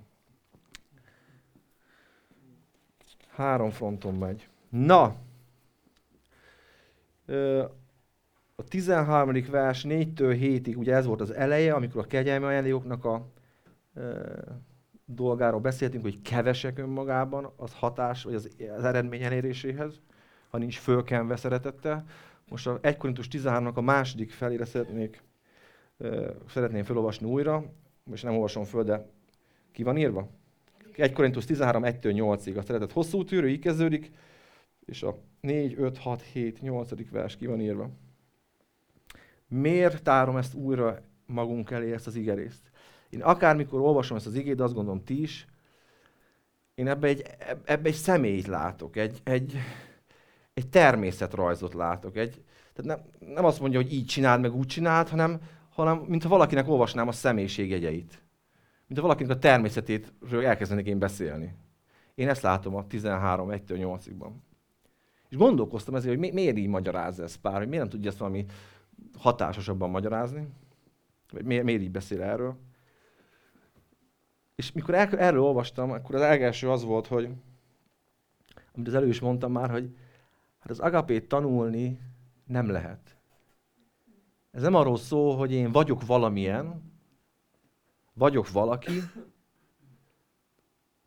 Három fronton megy. Na, a 13. vers 4-től 7-ig, ugye ez volt az eleje, amikor a kegyelmi ajándékoknak a dolgáról beszéltünk, hogy kevesek önmagában az hatás, vagy az, az eredmény eléréséhez, ha nincs fölkenve szeretettel. Most a 1 Korintus 13-nak a második felére szeretnék, szeretném felolvasni újra, most nem olvasom föl, de ki van írva? 1 Korintus 13, 1 8-ig a szeretet hosszú tűrő, így kezdődik, és a 4, 5, 6, 7, 8. vers ki van írva. Miért tárom ezt újra magunk elé, ezt az igerészt? Én akármikor olvasom ezt az igét, azt gondolom ti is, én ebbe egy, ebbe egy személyt látok, egy, egy, egy természetrajzot látok. Egy, tehát nem, nem azt mondja, hogy így csináld, meg úgy csináld, hanem, hanem mintha valakinek olvasnám a személyiségjegyeit. Mint ha valakinek a természetétről elkezdenék én beszélni. Én ezt látom a 13, 1 8-ban. És gondolkoztam ezért, hogy miért így magyaráz ez pár, hogy miért nem tudja ezt valami hatásosabban magyarázni, vagy miért, miért így beszél erről. És mikor el, erről olvastam, akkor az első az volt, hogy, amit az elő is mondtam már, hogy hát az agapét tanulni nem lehet. Ez nem arról szól, hogy én vagyok valamilyen, vagyok valaki,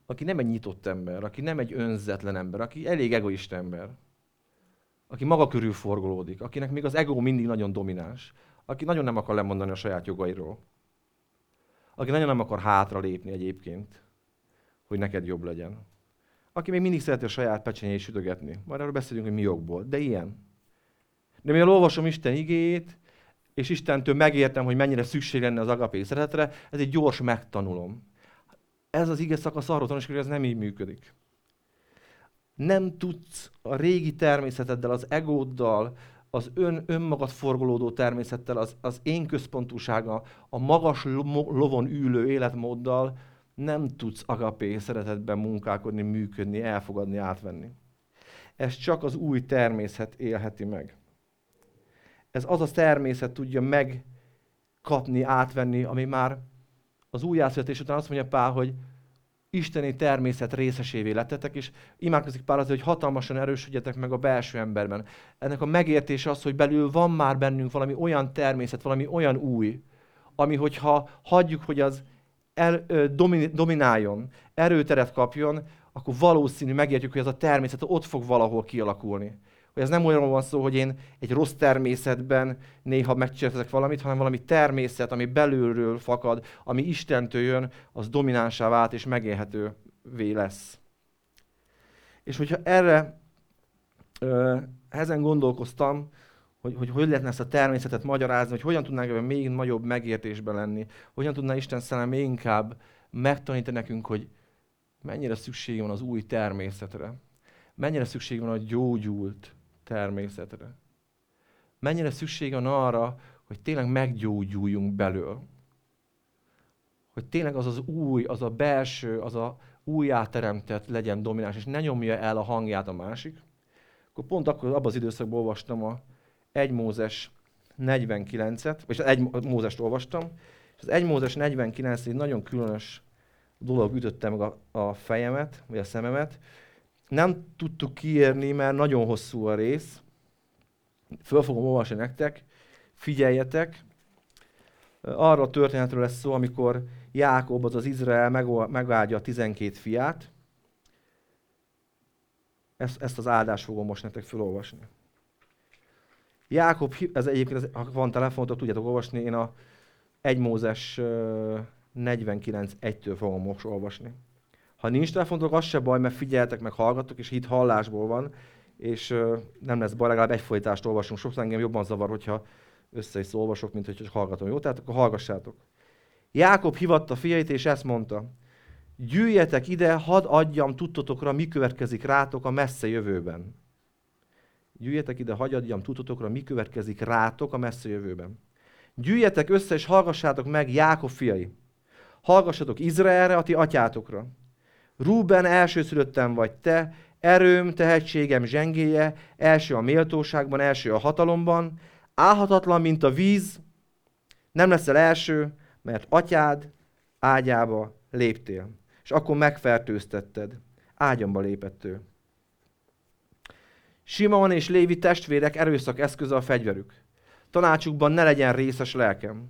aki nem egy nyitott ember, aki nem egy önzetlen ember, aki elég egoista ember aki maga körül forgolódik, akinek még az ego mindig nagyon domináns, aki nagyon nem akar lemondani a saját jogairól, aki nagyon nem akar hátra lépni egyébként, hogy neked jobb legyen. Aki még mindig szereti a saját pecsenyét sütögetni. Majd arról beszélünk, hogy mi jogból. De ilyen. De mivel olvasom Isten igéjét, és Istentől megértem, hogy mennyire szükség lenne az agapé szeretetre, ez egy gyors megtanulom. Ez az ige szakasz arról tanúskodik, hogy ez nem így működik. Nem tudsz a régi természeteddel, az egóddal, az ön, önmagad forgolódó természettel, az, az én központúsága, a magas lovon ülő életmóddal nem tudsz agapé szeretetben munkálkodni, működni, elfogadni, átvenni. Ez csak az új természet élheti meg. Ez az a természet tudja megkapni, átvenni, ami már az újjászületés után azt mondja Pál, hogy isteni természet részesévé lettetek, és imádkozik Pál azért, hogy hatalmasan erősödjetek meg a belső emberben. Ennek a megértése az, hogy belül van már bennünk valami olyan természet, valami olyan új, ami hogyha hagyjuk, hogy az el, ö, domin, domináljon, erőteret kapjon, akkor valószínű megértjük, hogy ez a természet ott fog valahol kialakulni. Hogy ez nem olyan van szó, hogy én egy rossz természetben néha megcsinálok valamit, hanem valami természet, ami belülről fakad, ami Istentől jön, az dominánsá vált és megélhetővé lesz. És hogyha erre ö, ezen gondolkoztam, hogy, hogy hogy lehetne ezt a természetet magyarázni, hogy hogyan tudnánk ebben még nagyobb megértésben lenni, hogyan tudná Isten szellem még inkább megtanítani nekünk, hogy mennyire szükség van az új természetre, mennyire szükség van a gyógyult természetre. Mennyire szükség van arra, hogy tényleg meggyógyuljunk belül. Hogy tényleg az az új, az a belső, az a újjáteremtett legyen domináns, és ne nyomja el a hangját a másik. Akkor pont akkor abban az időszakban olvastam a 1 Mózes 49-et, vagy 1 Mózest olvastam, és az 1 Mózes 49 egy nagyon különös dolog ütötte meg a, a fejemet, vagy a szememet, nem tudtuk kiírni, mert nagyon hosszú a rész. Föl fogom olvasni nektek, figyeljetek. Arra a történetről lesz szó, amikor Jákob, az az Izrael megvágya a 12 fiát. Ezt, ezt az áldást fogom most nektek felolvasni. Jákob, ez egyébként, ha van telefonotok, tudjátok olvasni, én a 1 Mózes 49.1-től fogom most olvasni. Ha nincs telefonotok, az se baj, mert figyeltek, meg hallgattok, és itt hallásból van, és nem lesz baj, legalább egy folytást olvasunk. Sokszor engem jobban zavar, hogyha össze is olvasok, mint hogy hallgatom. Jó? Tehát akkor hallgassátok. Jákob hivatta fiait, és ezt mondta. Gyűjjetek ide, hadd adjam tudtotokra, mi következik rátok a messze jövőben. Gyűjjetek ide, hadd adjam tudtotokra, mi következik rátok a messze jövőben. Gyűjjetek össze, és hallgassátok meg Jákob fiai. Hallgassatok Izraelre, a ti atyátokra. Rúben elsőszülöttem vagy te, erőm, tehetségem zsengéje, első a méltóságban, első a hatalomban, állhatatlan, mint a víz, nem leszel első, mert atyád ágyába léptél. És akkor megfertőztetted. Ágyamba lépett ő. Simon és Lévi testvérek erőszak eszköze a fegyverük. Tanácsukban ne legyen részes lelkem.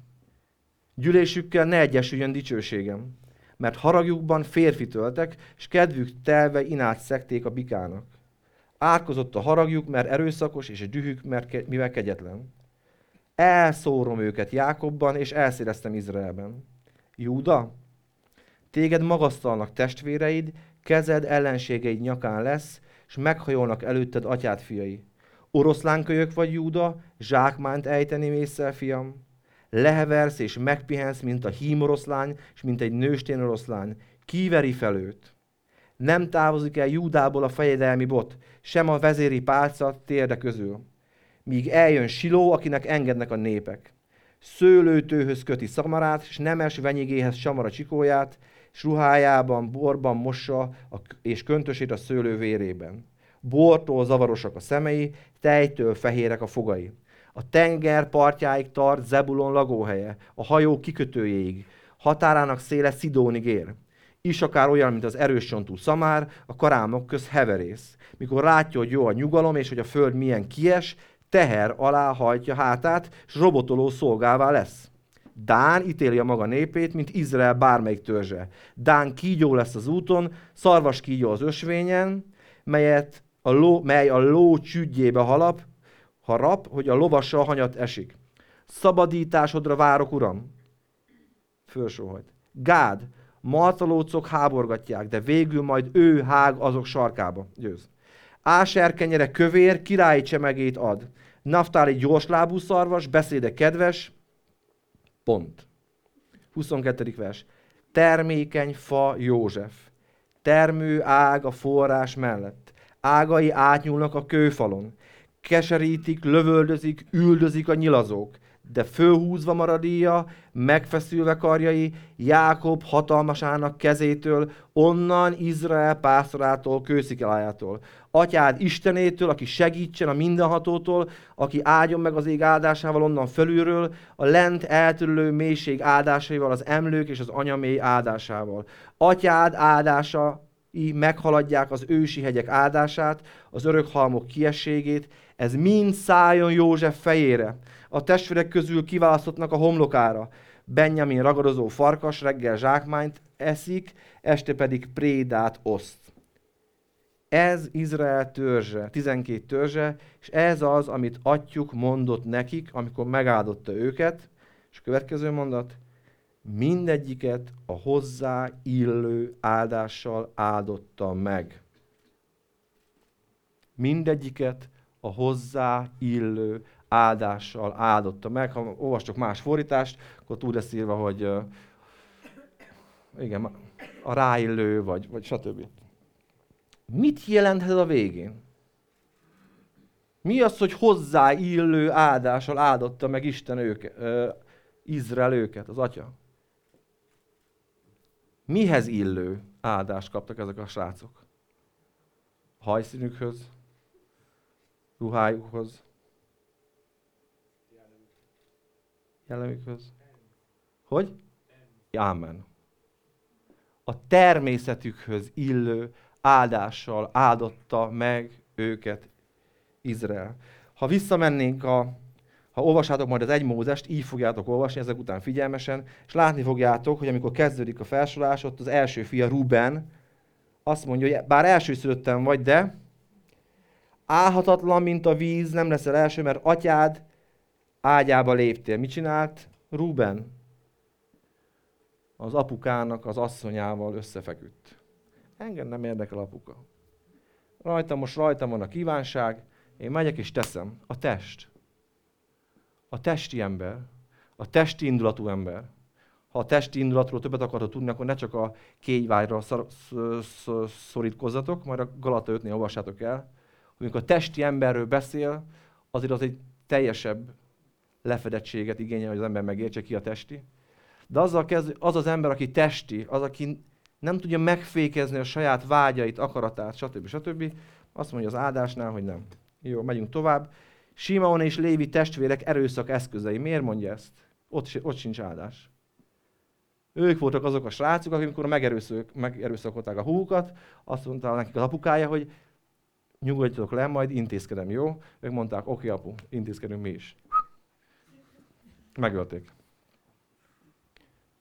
Gyűlésükkel ne egyesüljön dicsőségem mert haragjukban férfi töltek, és kedvük telve inát szekték a bikának. Átkozott a haragjuk, mert erőszakos, és a dühük, mert ke- mivel kegyetlen. Elszórom őket Jákobban, és elszéreztem Izraelben. Júda, téged magasztalnak testvéreid, kezed ellenségeid nyakán lesz, és meghajolnak előtted atyád fiai. Oroszlánkölyök vagy Júda, zsákmányt ejteni mészsel, fiam? leheversz és megpihensz, mint a hímoroszlány, és mint egy nőstén oroszlány. Kiveri fel őt. Nem távozik el Júdából a fejedelmi bot, sem a vezéri pálca térde közül. Míg eljön Siló, akinek engednek a népek. Szőlőtőhöz köti szamarát, és nemes venyigéhez samara csikóját, és ruhájában, borban mossa a, és köntösét a szőlő vérében. Bortól zavarosak a szemei, tejtől fehérek a fogai a tenger partjáig tart Zebulon lagóhelye, a hajó kikötőjéig, határának széle Szidónig ér. Is akár olyan, mint az erős csontú szamár, a karámok köz heverész. Mikor látja, hogy jó a nyugalom, és hogy a föld milyen kies, teher alá hajtja hátát, és robotoló szolgává lesz. Dán ítéli a maga népét, mint Izrael bármelyik törzse. Dán kígyó lesz az úton, szarvas kígyó az ösvényen, melyet a ló, mely a ló csügyébe halap, harap, hogy a lovassa hanyat esik. Szabadításodra várok, uram. Fölsóhajt. Gád, marcalócok háborgatják, de végül majd ő hág azok sarkába. Győz. Áser kövér, királyi csemegét ad. Naftáli gyorslábú szarvas, beszéde kedves. Pont. 22. vers. Termékeny fa József. Termő ág a forrás mellett ágai átnyúlnak a kőfalon. Keserítik, lövöldözik, üldözik a nyilazók de fölhúzva maradíja, megfeszülve karjai, Jákob hatalmasának kezétől, onnan Izrael pásztorától, kőszikelájától. Atyád Istenétől, aki segítsen a mindenhatótól, aki áldjon meg az ég áldásával onnan fölülről, a lent eltörülő mélység áldásaival, az emlők és az anyamély áldásával. Atyád áldása meghaladják az ősi hegyek áldását, az örök halmok kiességét, ez mind szálljon József fejére a testvérek közül kiválasztottnak a homlokára. Benjamin ragadozó farkas reggel zsákmányt eszik, este pedig prédát oszt. Ez Izrael törzse, 12 törzse, és ez az, amit atyuk mondott nekik, amikor megáldotta őket. És a következő mondat, mindegyiket a hozzá illő áldással áldotta meg. Mindegyiket a hozzá illő áldással áldotta meg. Ha olvastok más fordítást, akkor úgy lesz írva, hogy uh, igen, a ráillő, vagy, vagy stb. Mit jelent ez a végén? Mi az, hogy hozzáillő áldással áldotta meg Isten őket, uh, Izrael őket, az atya? Mihez illő áldást kaptak ezek a srácok? Hajszínükhöz, ruhájukhoz, jellemükhöz? Hogy? Ámen. A természetükhöz illő áldással áldotta meg őket Izrael. Ha visszamennénk a ha olvassátok majd az egy Mózest, így fogjátok olvasni ezek után figyelmesen, és látni fogjátok, hogy amikor kezdődik a felsorolás, ott az első fia Ruben azt mondja, hogy bár elsőszülöttem vagy, de állhatatlan, mint a víz, nem leszel első, mert atyád ágyába léptél. Mit csinált? Ruben az apukának az asszonyával összefeküdt. Engem nem érdekel apuka. Rajtam most rajtam van a kívánság, én megyek és teszem. A test. A testi ember. A testi indulatú ember. Ha a testi indulatról többet akarod tudni, akkor ne csak a kégyvágyra szorítkozzatok, majd a Galata 5-nél olvassátok el, amikor a testi emberről beszél, azért az egy teljesebb lefedettséget igényel, hogy az ember megértse ki a testi. De azzal kezd, az az ember, aki testi, az, aki nem tudja megfékezni a saját vágyait, akaratát, stb. stb. Azt mondja az áldásnál, hogy nem. Jó, megyünk tovább. Simeon és Lévi testvérek erőszak eszközei. Miért mondja ezt? Ott, ott sincs áldás. Ők voltak azok a srácok, akik amikor megerőszak, megerőszakolták a húkat, azt mondta nekik az apukája, hogy nyugodjatok le, majd intézkedem, jó? Ők mondták, oké apu, intézkedünk mi is. Megölték.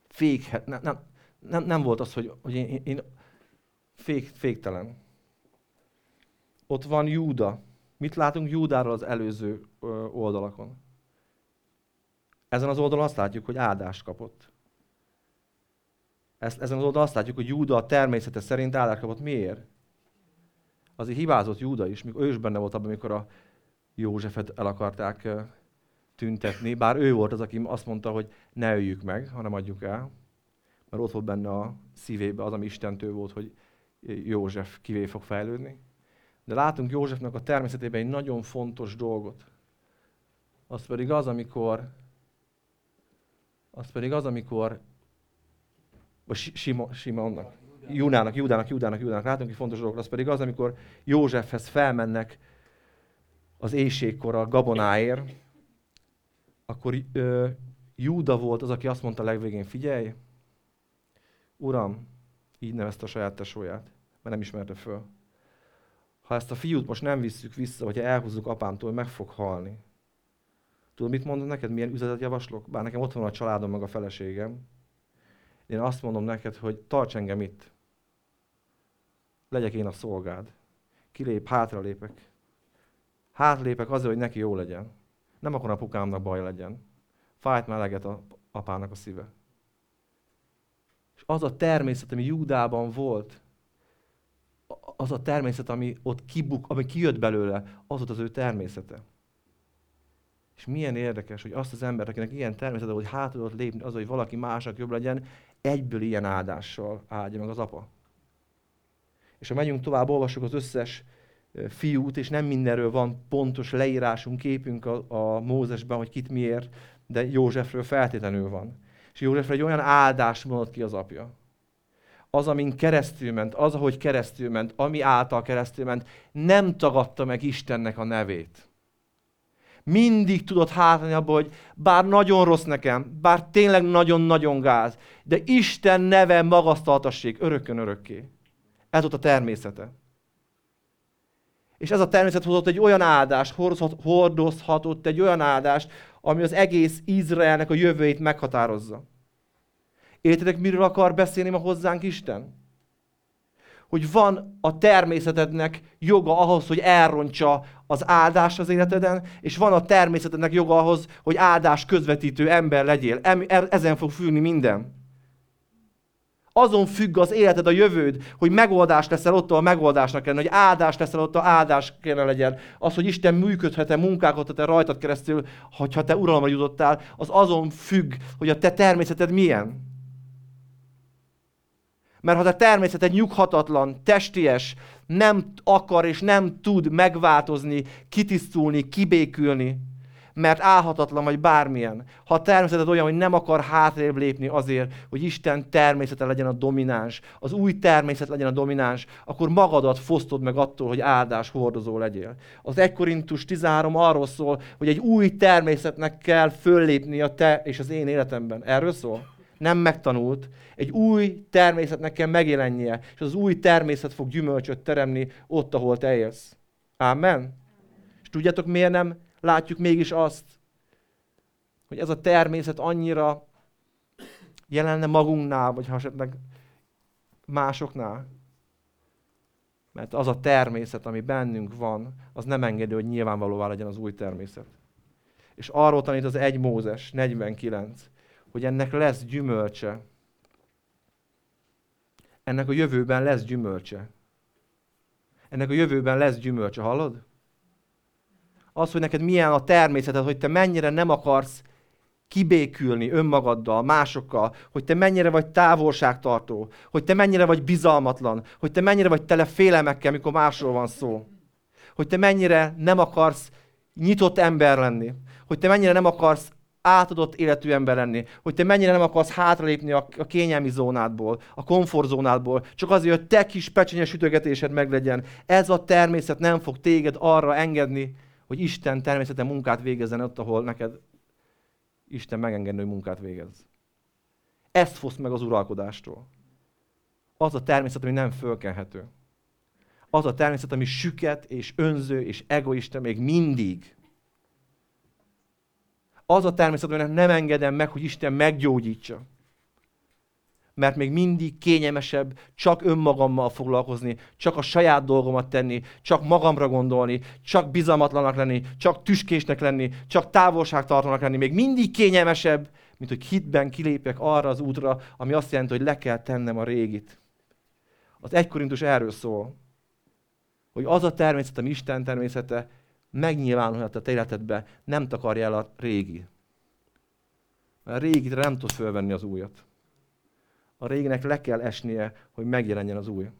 Fék, nem, nem, nem, nem volt az, hogy, hogy én, én fék, féktelen. Ott van Júda. Mit látunk Júdáról az előző oldalakon? Ezen az oldalon azt látjuk, hogy áldást kapott. Ezen az oldalon azt látjuk, hogy Júda a természete szerint áldást kapott. Miért? Azért hibázott Júda is, ő is benne volt abban, amikor a Józsefet el akarták tüntetni, bár ő volt az, aki azt mondta, hogy ne öljük meg, hanem adjuk el, mert ott volt benne a szívébe az, ami Istentől volt, hogy József kivé fog fejlődni. De látunk Józsefnek a természetében egy nagyon fontos dolgot. Az pedig az, amikor az pedig az, amikor vagy Sima, Simonnak, Júdának, Júdának, Júdának, Júdának, látunk egy fontos dolgot, az pedig az, amikor Józsefhez felmennek az éjségkor a gabonáért, akkor ö, Júda volt az, aki azt mondta legvégén, figyelj, Uram, így nevezte a saját tesóját, mert nem ismerte föl. Ha ezt a fiút most nem visszük vissza, vagy elhúzzuk apámtól, meg fog halni. Tudod, mit mondom neked? Milyen üzenetet javaslok? Bár nekem ott van a családom, meg a feleségem. Én azt mondom neked, hogy tarts engem itt. Legyek én a szolgád. Kilép, hátralépek. Hátralépek azért, hogy neki jó legyen. Nem akar apukámnak baj legyen. Fájt meleget a apának a szíve. Az a természet, ami Júdában volt, az a természet, ami ott kibuk, ami kijött belőle, az volt az ő természete. És milyen érdekes, hogy azt az embert, akinek ilyen természete, hogy hát tudott lépni az, hogy valaki másnak jobb legyen, egyből ilyen áldással áldja meg az apa. És ha megyünk tovább, olvassuk az összes fiút, és nem mindenről van pontos leírásunk, képünk a, a Mózesben, hogy kit miért, de Józsefről feltétlenül van. És Józsefre egy olyan áldást mondott ki az apja. Az, amin keresztül ment, az, ahogy keresztül ment, ami által keresztül ment, nem tagadta meg Istennek a nevét. Mindig tudott hátrani abból, hogy bár nagyon rossz nekem, bár tényleg nagyon-nagyon gáz, de Isten neve magasztaltassék örökön örökké. Ez volt a természete. És ez a természet hozott egy olyan áldást, hordozhatott egy olyan áldást, ami az egész Izraelnek a jövőjét meghatározza. Értitek, miről akar beszélni ma hozzánk Isten? Hogy van a természetednek joga ahhoz, hogy elrontsa az áldást az életeden, és van a természetednek joga ahhoz, hogy áldás közvetítő ember legyél. Ezen fog függni minden. Azon függ az életed, a jövőd, hogy megoldás leszel ott, a megoldásnak kellene, hogy áldás leszel ott, a áldás kellene legyen. Az, hogy Isten működhet-e, munkálkodhat te rajtad keresztül, hogyha te uralomra jutottál, az azon függ, hogy a te természeted milyen. Mert ha te természeted nyughatatlan, testies, nem akar és nem tud megváltozni, kitisztulni, kibékülni, mert álhatatlan vagy bármilyen. Ha a természeted olyan, hogy nem akar hátrébb lépni azért, hogy Isten természete legyen a domináns, az új természet legyen a domináns, akkor magadat fosztod meg attól, hogy áldás hordozó legyél. Az 1 Korintus 13 arról szól, hogy egy új természetnek kell föllépni a te és az én életemben. Erről szól? nem megtanult, egy új természetnek kell megjelennie, és az új természet fog gyümölcsöt teremni ott, ahol te élsz. Amen? És tudjátok, miért nem látjuk mégis azt, hogy ez a természet annyira jelenne magunknál, vagy ha esetleg másoknál. Mert az a természet, ami bennünk van, az nem engedi, hogy nyilvánvalóvá legyen az új természet. És arról tanít az 1 Mózes 49, hogy ennek lesz gyümölcse. Ennek a jövőben lesz gyümölcse. Ennek a jövőben lesz gyümölcse, hallod? Az, hogy neked milyen a természeted, hogy te mennyire nem akarsz kibékülni önmagaddal, másokkal, hogy te mennyire vagy távolságtartó, hogy te mennyire vagy bizalmatlan, hogy te mennyire vagy tele félelmekkel, mikor másról van szó. Hogy te mennyire nem akarsz nyitott ember lenni, hogy te mennyire nem akarsz átadott életű ember lenni, hogy te mennyire nem akarsz hátralépni a, kényelmi zónádból, a komfortzónádból, csak azért, hogy te kis pecsenyes ütögetésed meglegyen. Ez a természet nem fog téged arra engedni, hogy Isten természete munkát végezzen ott, ahol neked Isten megengedő munkát végez. Ezt foszt meg az uralkodástól. Az a természet, ami nem fölkelhető. Az a természet, ami süket és önző és egoista még mindig. Az a természet, aminek nem engedem meg, hogy Isten meggyógyítsa mert még mindig kényelmesebb csak önmagammal foglalkozni, csak a saját dolgomat tenni, csak magamra gondolni, csak bizalmatlanak lenni, csak tüskésnek lenni, csak távolságtartónak lenni. Még mindig kényelmesebb, mint hogy hitben kilépek arra az útra, ami azt jelenti, hogy le kell tennem a régit. Az egykorintus erről szól, hogy az a természet, ami Isten természete, megnyilvánulhat a te életedbe, nem takarja el a régi. Mert a régit nem tud fölvenni az újat a réginek le kell esnie, hogy megjelenjen az új.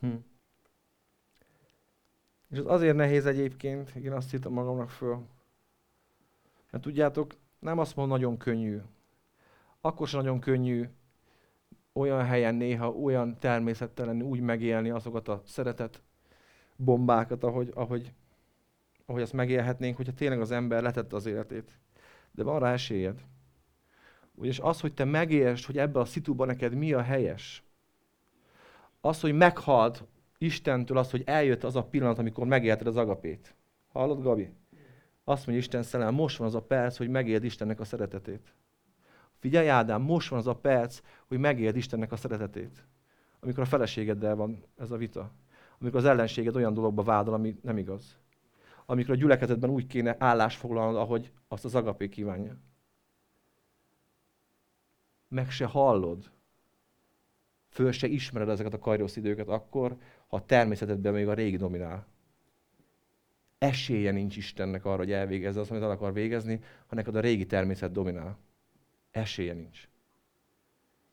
Hm. És az azért nehéz egyébként, én azt hittem magamnak föl. Mert tudjátok, nem azt mondom, nagyon könnyű akkor sem nagyon könnyű olyan helyen néha olyan természettelen úgy megélni azokat a szeretet bombákat, ahogy, ahogy, ahogy azt megélhetnénk, hogyha tényleg az ember letette az életét. De van rá esélyed. Ugyanis az, hogy te megértsd, hogy ebbe a szituban neked mi a helyes, az, hogy meghalt Istentől az, hogy eljött az a pillanat, amikor megélted az agapét. Hallod, Gabi? Azt mondja Isten szellem, most van az a perc, hogy megéld Istennek a szeretetét. Figyelj Ádám, most van az a perc, hogy megéld Istennek a szeretetét. Amikor a feleségeddel van ez a vita. Amikor az ellenséged olyan dologba vádol, ami nem igaz. Amikor a gyülekezetben úgy kéne állás foglalnod, ahogy azt az agapé kívánja. Meg se hallod. föl se ismered ezeket a kairosz időket akkor, ha a természetedben még a régi dominál. Esélye nincs Istennek arra, hogy elvégezze azt, amit el akar végezni, ha neked a régi természet dominál. Esélye nincs.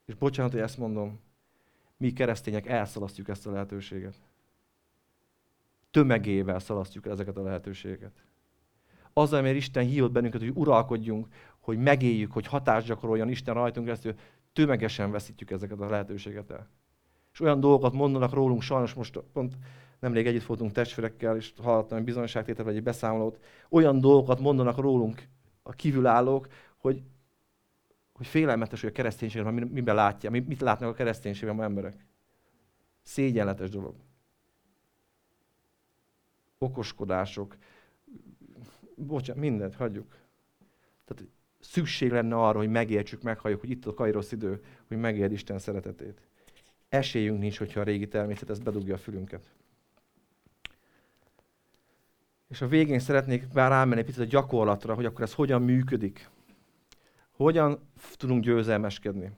És bocsánat, hogy ezt mondom, mi keresztények elszalasztjuk ezt a lehetőséget. Tömegével szalasztjuk ezeket a lehetőségeket. Azzal, mert Isten hívott bennünket, hogy uralkodjunk, hogy megéljük, hogy hatást gyakoroljon Isten rajtunk keresztül, tömegesen veszítjük ezeket a lehetőséget el. És olyan dolgokat mondanak rólunk, sajnos most pont nemrég együtt voltunk testvérekkel, és hallottam egy bizonyságtétel vagy egy beszámolót, olyan dolgokat mondanak rólunk a kívülállók, hogy, hogy félelmetes, hogy a kereszténységben miben látja, mit látnak a kereszténységben a emberek. Szégyenletes dolog. Okoskodások. Bocsánat, mindent hagyjuk. Tehát szükség lenne arra, hogy megértsük, meghalljuk, hogy itt a kairosz idő, hogy megérd Isten szeretetét. Esélyünk nincs, hogyha a régi természet ezt bedugja a fülünket. És a végén szeretnék bár rámenni picit a gyakorlatra, hogy akkor ez hogyan működik. Hogyan tudunk győzelmeskedni.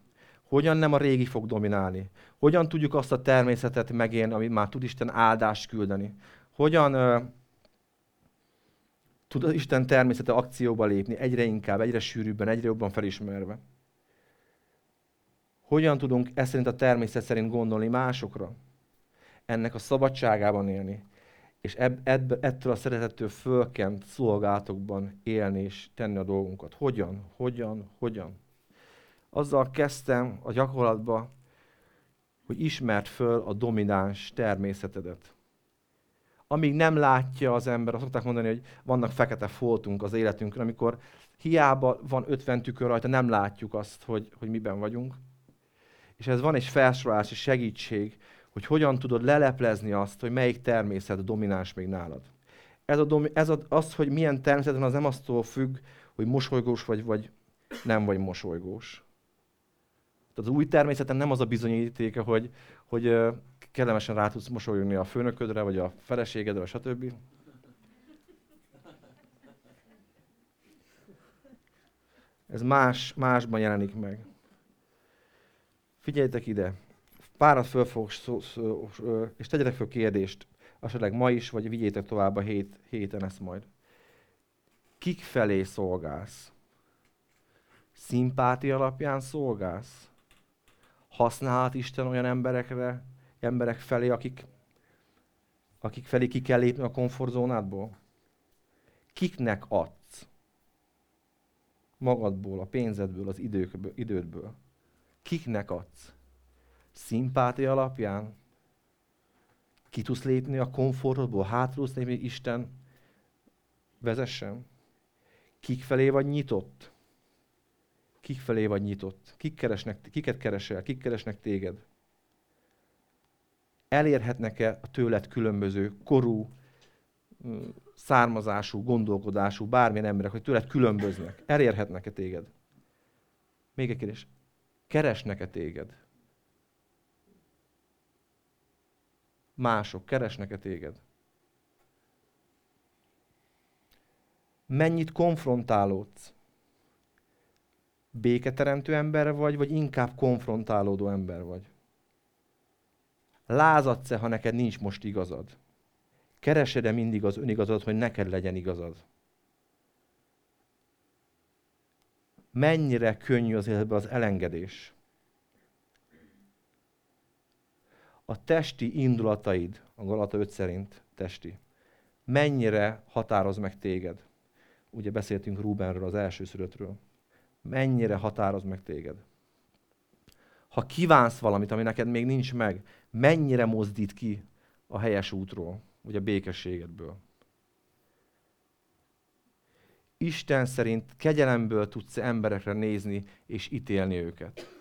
Hogyan nem a régi fog dominálni. Hogyan tudjuk azt a természetet megélni, amit már tud Isten áldást küldeni. Hogyan uh, tud Isten természete akcióba lépni egyre inkább, egyre sűrűbben, egyre jobban felismerve. Hogyan tudunk ezt szerint a természet szerint gondolni másokra? Ennek a szabadságában élni. És ebb, ebb, ettől a szeretettől fölkent szolgálatokban élni és tenni a dolgunkat. Hogyan? Hogyan? Hogyan? Azzal kezdtem a gyakorlatba, hogy ismert föl a domináns természetedet amíg nem látja az ember, azt szokták mondani, hogy vannak fekete foltunk az életünkön, amikor hiába van 50 tükör rajta, nem látjuk azt, hogy, hogy miben vagyunk. És ez van egy felsorolási segítség, hogy hogyan tudod leleplezni azt, hogy melyik természet domináns még nálad. Ez, a domi, ez a, az, hogy milyen természet van, az nem attól függ, hogy mosolygós vagy, vagy nem vagy mosolygós. Tehát az új természeten nem az a bizonyítéka, hogy, hogy kellemesen rá tudsz mosolyogni a főnöködre, vagy a feleségedre, stb. Ez más, másban jelenik meg. Figyeljetek ide, párat föl fogok és tegyetek föl kérdést, esetleg ma is, vagy vigyétek tovább a hét, héten ezt majd. Kik felé szolgálsz? Szimpátia alapján szolgálsz? Használhat Isten olyan emberekre, emberek felé, akik, akik felé ki kell lépni a komfortzónádból? Kiknek adsz? Magadból, a pénzedből, az időkből, idődből. Kiknek adsz? Szimpátia alapján? Ki tudsz lépni a komfortodból, hátra tudsz lépni, Isten vezessen? Kik felé vagy nyitott? Kik felé vagy nyitott? Kik keresnek, kiket keresel? Kik keresnek téged? elérhetnek-e a tőled különböző korú, származású, gondolkodású, bármilyen emberek, hogy tőled különböznek. Elérhetnek-e téged? Még egy kérdés. Keresnek-e téged? Mások keresnek-e téged? Mennyit konfrontálódsz? Béketeremtő ember vagy, vagy inkább konfrontálódó ember vagy? Lázadsz-e, ha neked nincs most igazad? Keresed-e mindig az önigazad, hogy neked legyen igazad? Mennyire könnyű az életben az elengedés? A testi indulataid, a Galata 5 szerint testi, mennyire határoz meg téged? Ugye beszéltünk Rubenről, az első szülöttről. Mennyire határoz meg téged? Ha kívánsz valamit, ami neked még nincs meg, mennyire mozdít ki a helyes útról, vagy a békességedből. Isten szerint kegyelemből tudsz emberekre nézni és ítélni őket.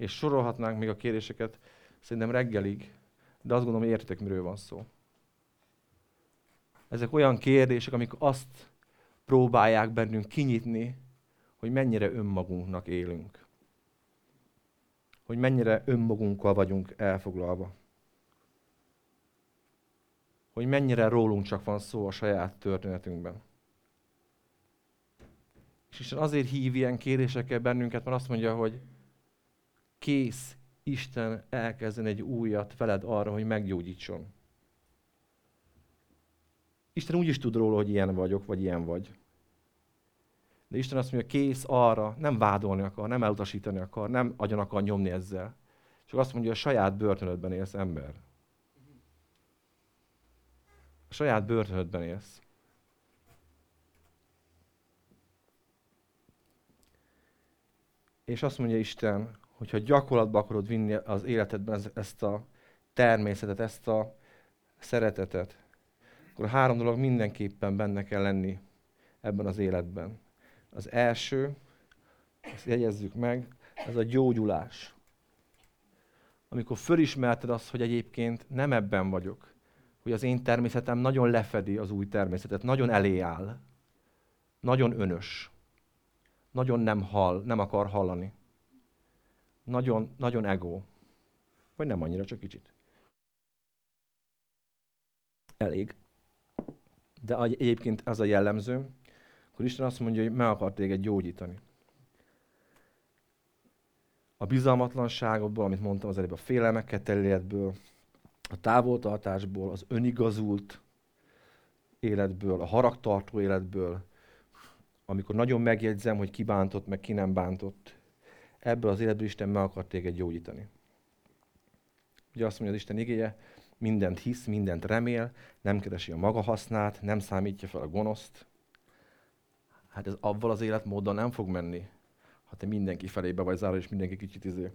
És sorolhatnánk még a kérdéseket szerintem reggelig, de azt gondolom, hogy értitek, miről van szó. Ezek olyan kérdések, amik azt próbálják bennünk kinyitni, hogy mennyire önmagunknak élünk hogy mennyire önmagunkkal vagyunk elfoglalva. Hogy mennyire rólunk csak van szó a saját történetünkben. És Isten azért hív ilyen kérésekkel bennünket, mert azt mondja, hogy kész Isten elkezdeni egy újat veled arra, hogy meggyógyítson. Isten úgy is tud róla, hogy ilyen vagyok, vagy ilyen vagy. De Isten azt mondja, kész arra, nem vádolni akar, nem elutasítani akar, nem agyon akar nyomni ezzel. Csak azt mondja, hogy a saját börtönödben élsz ember. A saját börtönödben élsz. És azt mondja Isten, hogyha gyakorlatba akarod vinni az életedben ezt a természetet, ezt a szeretetet, akkor három dolog mindenképpen benne kell lenni ebben az életben. Az első, ezt jegyezzük meg, ez a gyógyulás. Amikor fölismerted azt, hogy egyébként nem ebben vagyok, hogy az én természetem nagyon lefedi az új természetet, nagyon elé áll, nagyon önös, nagyon nem hall, nem akar hallani. Nagyon, nagyon ego. Vagy nem annyira, csak kicsit. Elég. De egyébként ez a jellemző, akkor Isten azt mondja, hogy meg akar téged gyógyítani. A bizalmatlanságokból, amit mondtam az előbb, a félelmeket életből, a távoltartásból, az önigazult életből, a haragtartó életből, amikor nagyon megjegyzem, hogy ki bántott, meg ki nem bántott, ebből az életből Isten meg akar téged gyógyítani. Ugye azt mondja az Isten igéje, mindent hisz, mindent remél, nem keresi a maga hasznát, nem számítja fel a gonoszt. Hát ez avval az életmóddal nem fog menni, ha te mindenki felébe vagy zárva, és mindenki kicsit izé.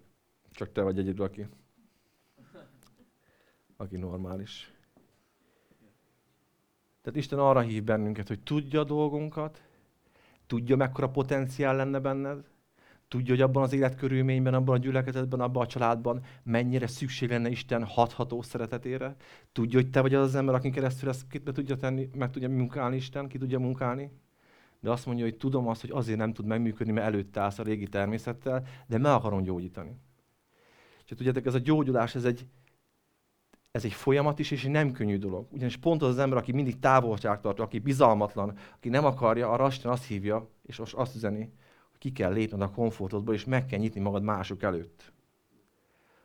Csak te vagy egyedül, aki, aki normális. Tehát Isten arra hív bennünket, hogy tudja a dolgunkat, tudja, mekkora potenciál lenne benned, Tudja, hogy abban az életkörülményben, abban a gyülekezetben, abban a családban mennyire szükség lenne Isten hatható szeretetére. Tudja, hogy te vagy az az ember, akin keresztül ezt ki tudja tenni, meg tudja munkálni Isten, ki tudja munkálni. De azt mondja, hogy tudom azt, hogy azért nem tud megműködni, mert előtte állsz a régi természettel, de meg akarom gyógyítani. És tudjátok, ez a gyógyulás, ez egy, ez egy folyamat is, és egy nem könnyű dolog. Ugyanis pont az az ember, aki mindig távolságtartó, aki bizalmatlan, aki nem akarja, Isten azt hívja, és most azt üzeni, ki kell lépned a komfortodból, és meg kell nyitni magad mások előtt.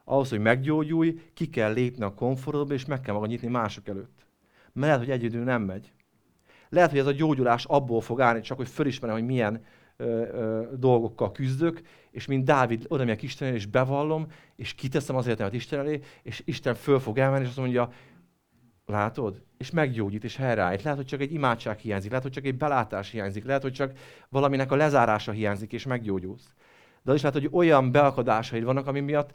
Ahhoz, hogy meggyógyulj, ki kell lépni a komfortodból, és meg kell magad nyitni mások előtt. Mert lehet, hogy egyedül nem megy. Lehet, hogy ez a gyógyulás abból fog állni, csak hogy fölismerem, hogy milyen ö, ö, dolgokkal küzdök, és mint Dávid oda megyek Isten és bevallom, és kiteszem az életemet Isten elé, és Isten föl fog elmenni, és azt mondja, Látod? És meggyógyít, és helyreállít. Lehet, hogy csak egy imádság hiányzik, lehet, hogy csak egy belátás hiányzik, lehet, hogy csak valaminek a lezárása hiányzik, és meggyógyulsz. De az is lehet, hogy olyan beakadásaid vannak, ami miatt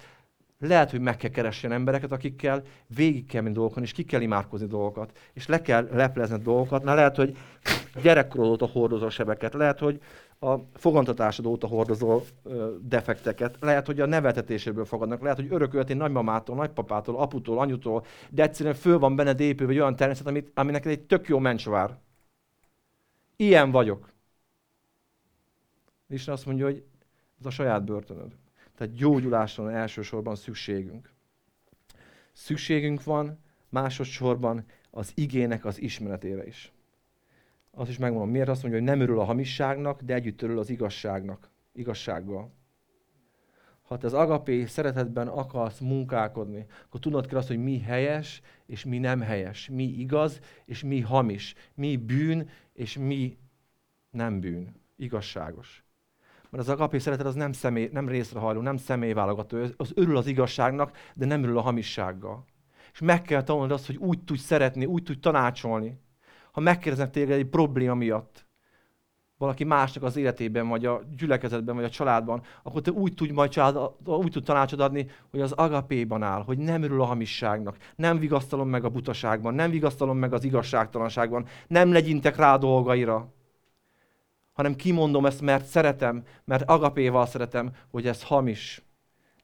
lehet, hogy meg kell keresni embereket, akikkel végig kell menni dolgokon, és ki kell imádkozni dolgokat, és le kell leplezni dolgokat. Na lehet, hogy gyerekkorod óta hordozol sebeket, lehet, hogy a fogantatásod óta hordozó defekteket, lehet, hogy a nevetetéséből fogadnak, lehet, hogy örököltél nagymamától, nagypapától, aputól, anyutól, de egyszerűen föl van benned épülve egy olyan természet, amit, ami egy tök jó mencsvár. Ilyen vagyok. Isten azt mondja, hogy ez a saját börtönöd. Tehát gyógyulásra van elsősorban szükségünk. Szükségünk van másodszorban az igének az ismeretére is azt is megmondom, miért azt mondja, hogy nem örül a hamisságnak, de együtt örül az igazságnak, igazsággal. Ha te az agapé szeretetben akarsz munkálkodni, akkor tudnod kell azt, hogy mi helyes, és mi nem helyes. Mi igaz, és mi hamis. Mi bűn, és mi nem bűn. Igazságos. Mert az agapé szeretet az nem, személy, nem részrehajló, nem személyválogató. Az örül az igazságnak, de nem örül a hamissággal. És meg kell tanulnod azt, hogy úgy tudj szeretni, úgy tudj tanácsolni, ha megkérdeznek téged egy probléma miatt, valaki másnak az életében, vagy a gyülekezetben, vagy a családban, akkor te úgy tudj majd család, úgy tud tanácsod adni, hogy az agapéban áll, hogy nem örül a hamisságnak, nem vigasztalom meg a butaságban, nem vigasztalom meg az igazságtalanságban, nem legyintek rá dolgaira, hanem kimondom ezt, mert szeretem, mert agapéval szeretem, hogy ez hamis,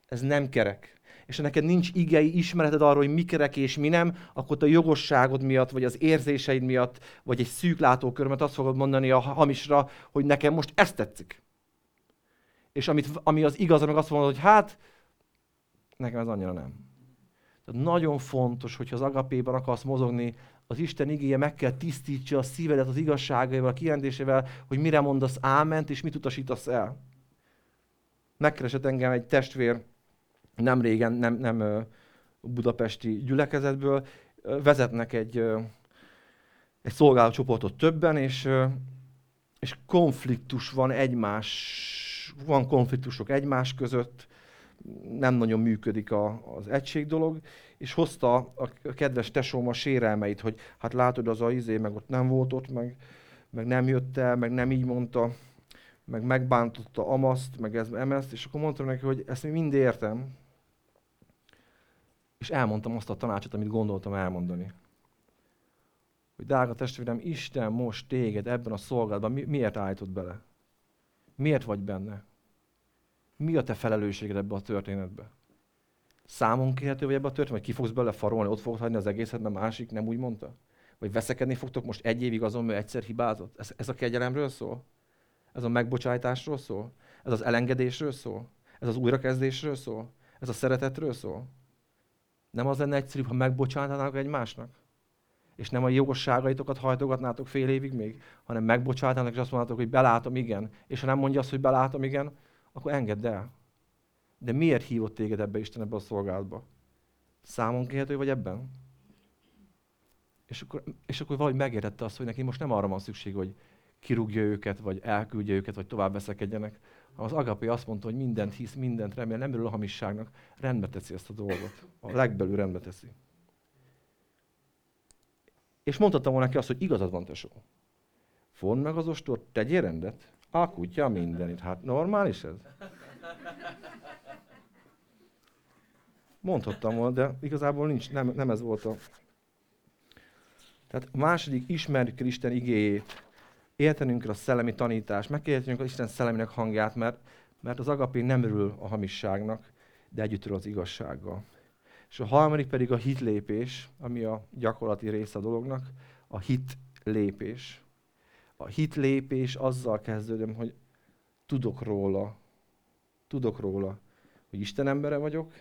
ez nem kerek és neked nincs igei ismereted arról, hogy mi kerek és mi nem, akkor a jogosságod miatt, vagy az érzéseid miatt, vagy egy szűk látókörmet azt fogod mondani a hamisra, hogy nekem most ezt tetszik. És amit, ami az igaz, meg azt mondod, hogy hát, nekem ez annyira nem. Tehát nagyon fontos, hogyha az agapéban akarsz mozogni, az Isten igéje meg kell tisztítsa a szívedet az igazságaival, a kijelentésével, hogy mire mondasz áment, és mit utasítasz el. Megkeresett engem egy testvér nem régen, nem, nem budapesti gyülekezetből, vezetnek egy, egy szolgálócsoportot többen, és, és konfliktus van egymás, van konfliktusok egymás között, nem nagyon működik a, az egység dolog, és hozta a kedves tesóm a sérelmeit, hogy hát látod, az a izé, meg ott nem volt ott, meg, meg nem jött el, meg nem így mondta, meg megbántotta amaszt, meg ez, emezt, és akkor mondtam neki, hogy ezt még mind értem, és elmondtam azt a tanácsot, amit gondoltam elmondani. Hogy drága testvérem, Isten most téged ebben a szolgálatban mi, miért állított bele? Miért vagy benne? Mi a te felelősséged ebbe a történetbe? Számon kérhető vagy ebbe a történetbe? Vagy ki fogsz bele farolni, ott fogod hagyni az egészet, mert másik nem úgy mondta? Vagy veszekedni fogtok most egy évig azon, mert egyszer hibázott? Ez, ez a kegyelemről szól? Ez a megbocsájtásról szól? Ez az elengedésről szól? Ez az újrakezdésről szól? Ez a szeretetről szól? Nem az lenne egyszerűbb, ha megbocsátanának egymásnak? És nem a jogosságaitokat hajtogatnátok fél évig még, hanem megbocsátanak, és azt mondhatok, hogy belátom, igen. És ha nem mondja azt, hogy belátom, igen, akkor engedd el. De miért hívott téged ebbe Isten ebbe a szolgálatba? Számon kérhető vagy ebben? És akkor, és akkor valahogy megértette azt, hogy neki most nem arra van szükség, hogy kirúgja őket, vagy elküldje őket, vagy tovább veszekedjenek. Az agapé azt mondta, hogy mindent hisz, mindent remél, nem örül a hamisságnak, rendbe teszi ezt a dolgot. A legbelül rendbe teszi. És mondhattam volna neki azt, hogy igazad van, tesó. Fond meg az ostor, tegyél rendet. A mindenit. Hát normális ez? Mondhattam volna, de igazából nincs, nem, nem ez volt a... Tehát a második, ismerjük el Isten igéjét értenünk kell a szellemi tanítást, meg kell értenünk Isten szellemének hangját, mert, mert az agapé nem örül a hamisságnak, de együtt az igazsággal. És a harmadik pedig a hitlépés, ami a gyakorlati része a dolognak, a hit lépés. A hit lépés azzal kezdődöm, hogy tudok róla, tudok róla, hogy Isten embere vagyok,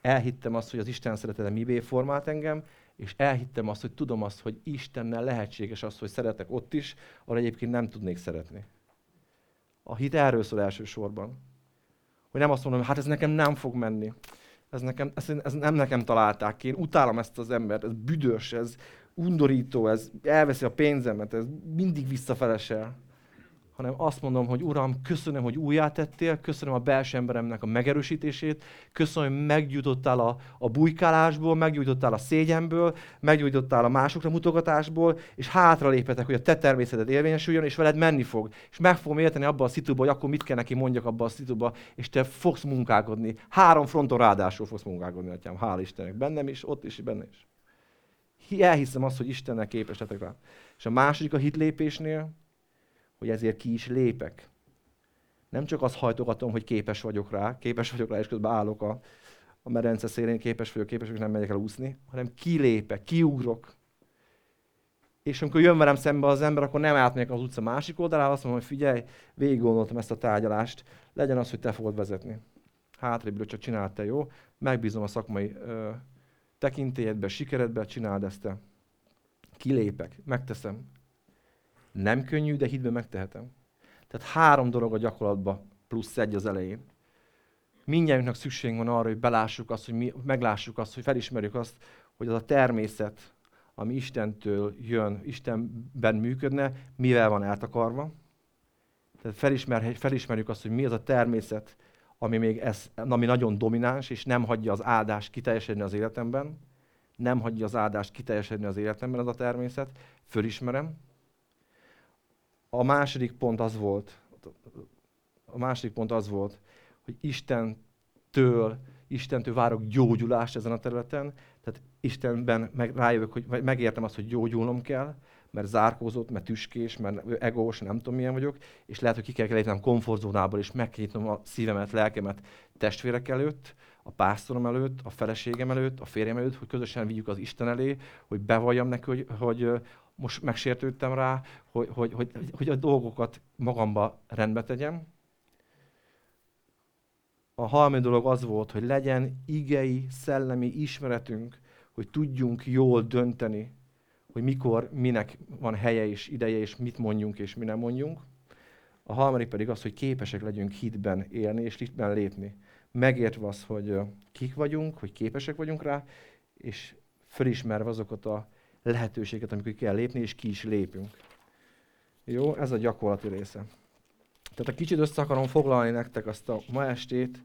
elhittem azt, hogy az Isten szeretete mibé formált engem, és elhittem azt, hogy tudom azt, hogy Istennel lehetséges az, hogy szeretek ott is, ahol egyébként nem tudnék szeretni. A hit erről szól elsősorban. Hogy nem azt mondom, hát ez nekem nem fog menni. Ez, nekem, ez, ez nem nekem találták ki. Én utálom ezt az embert, ez büdös, ez undorító, ez elveszi a pénzemet, ez mindig visszafelesel hanem azt mondom, hogy Uram, köszönöm, hogy újjátettél, köszönöm a belső emberemnek a megerősítését, köszönöm, hogy meggyújtottál a, a bujkálásból, meggyújtottál a szégyenből, meggyújtottál a másokra mutogatásból, és hátra lépetek, hogy a te természeted érvényesüljön, és veled menni fog. És meg fogom érteni abba a szituba, hogy akkor mit kell neki mondjak abba a szituba, és te fogsz munkálkodni. Három fronton ráadásul fogsz munkálkodni, atyám. Hál' Istennek. Bennem is, ott is, benne is. Elhiszem azt, hogy Istennek képes rá. És a második a hitlépésnél, hogy ezért ki is lépek. Nem csak azt hajtogatom, hogy képes vagyok rá, képes vagyok rá, és közben állok a, a merence szélén, képes vagyok, képes vagyok, nem megyek el úszni, hanem kilépek, kiugrok. És amikor jön velem szembe az ember, akkor nem átmegyek az utca másik oldalára, azt mondom, hogy figyelj, végig gondoltam ezt a tárgyalást, legyen az, hogy te fogod vezetni. Hátrébb csak csináld te, jó? Megbízom a szakmai ö, tekintélyedbe, sikeredbe, csináld ezt te. Kilépek, megteszem. Nem könnyű, de hitben megtehetem. Tehát három dolog a gyakorlatban, plusz egy az elején. Mindjárt szükség van arra, hogy belássuk azt, hogy mi, meglássuk azt, hogy felismerjük azt, hogy az a természet, ami Istentől jön, Istenben működne, mivel van eltakarva. Tehát felismer, felismerjük azt, hogy mi az a természet, ami még ez, ami nagyon domináns, és nem hagyja az áldást kiteljesedni az életemben. Nem hagyja az áldást kiteljesedni az életemben az a természet. Fölismerem, a második pont az volt, a második pont az volt, hogy Istentől, Istentől várok gyógyulást ezen a területen, tehát Istenben meg, rájövök, hogy megértem azt, hogy gyógyulnom kell, mert zárkózott, mert tüskés, mert egós, nem tudom milyen vagyok, és lehet, hogy ki kell lépnem komfortzónából, és megnyitnom a szívemet, lelkemet testvérek előtt, a pásztorom előtt, a feleségem előtt, a férjem előtt, hogy közösen vigyük az Isten elé, hogy bevalljam neki, hogy, hogy most megsértődtem rá, hogy, hogy, hogy, hogy a dolgokat magamba rendbe tegyem. A harmadik dolog az volt, hogy legyen igei, szellemi ismeretünk, hogy tudjunk jól dönteni, hogy mikor, minek van helye és ideje, és mit mondjunk és mi nem mondjunk. A harmadik pedig az, hogy képesek legyünk hitben élni és hitben lépni. Megértve az, hogy kik vagyunk, hogy képesek vagyunk rá, és fölismerve azokat a lehetőséget, amikor kell lépni, és ki is lépünk. Jó, ez a gyakorlati része. Tehát a kicsit össze akarom foglalni nektek azt a ma estét,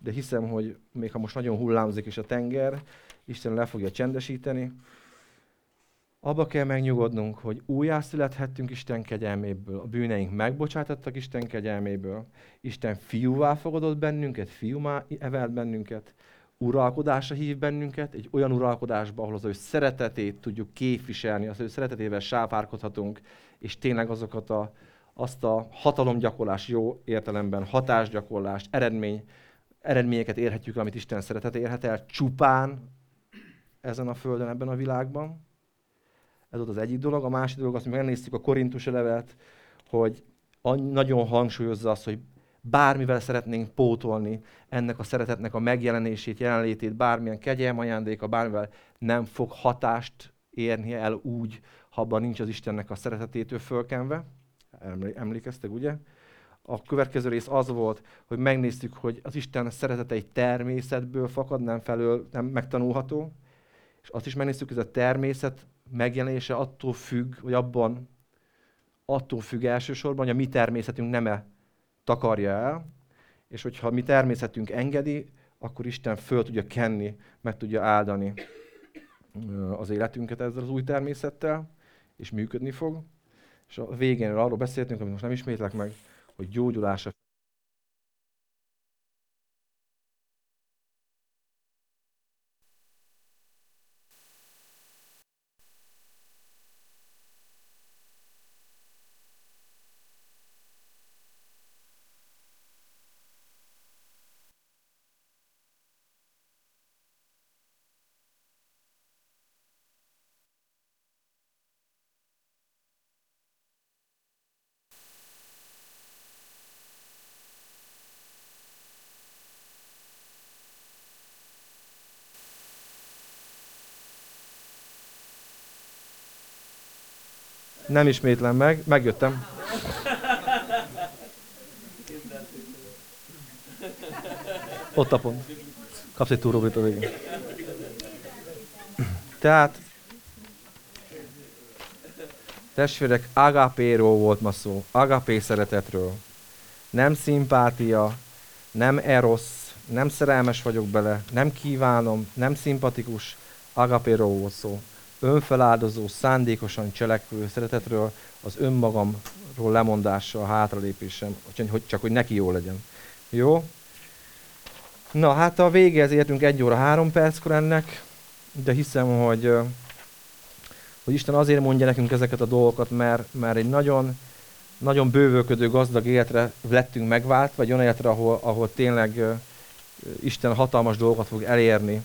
de hiszem, hogy még ha most nagyon hullámzik is a tenger, Isten le fogja csendesíteni. Abba kell megnyugodnunk, hogy újjászülethettünk Isten kegyelméből, a bűneink megbocsátottak Isten kegyelméből, Isten fiúvá fogadott bennünket, fiúmá evelt bennünket, uralkodásra hív bennünket, egy olyan uralkodásba, ahol az ő szeretetét tudjuk képviselni, az ő szeretetével sápárkodhatunk, és tényleg azokat a, azt a hatalomgyakorlás jó értelemben, hatásgyakorlást, eredmény, eredményeket érhetjük, amit Isten szeretet érhet el csupán ezen a földön, ebben a világban. Ez volt az egyik dolog. A másik dolog az, hogy megnéztük a Korintus levelet, hogy nagyon hangsúlyozza azt, hogy bármivel szeretnénk pótolni ennek a szeretetnek a megjelenését, jelenlétét, bármilyen kegyelm ajándéka, bármivel nem fog hatást érni el úgy, ha abban nincs az Istennek a szeretetétől fölkenve. Emlékeztek, ugye? A következő rész az volt, hogy megnéztük, hogy az Isten szeretete egy természetből fakad, nem felől nem megtanulható, és azt is megnéztük, hogy ez a természet megjelenése attól függ, vagy abban attól függ elsősorban, hogy a mi természetünk nem-e takarja el, és hogyha mi természetünk engedi, akkor Isten föl tudja kenni, meg tudja áldani az életünket ezzel az új természettel, és működni fog. És a végén arról beszéltünk, amit most nem ismétlek meg, hogy gyógyulása Nem ismétlem meg, megjöttem. Ott a pont. Kapsz egy túróbrit a végén. Tehát, testvérek, agapéról volt ma szó. Agapé szeretetről. Nem szimpátia, nem erosz, nem szerelmes vagyok bele, nem kívánom, nem szimpatikus. Agapéról volt szó önfeláldozó, szándékosan cselekvő szeretetről, az önmagamról lemondással, hátralépésem, hogy csak hogy neki jó legyen. Jó? Na, hát a végéhez értünk egy óra három perckor ennek, de hiszem, hogy, hogy Isten azért mondja nekünk ezeket a dolgokat, mert, mert egy nagyon, nagyon bővölködő, gazdag életre lettünk megváltva, egy olyan életre, ahol, ahol tényleg Isten hatalmas dolgokat fog elérni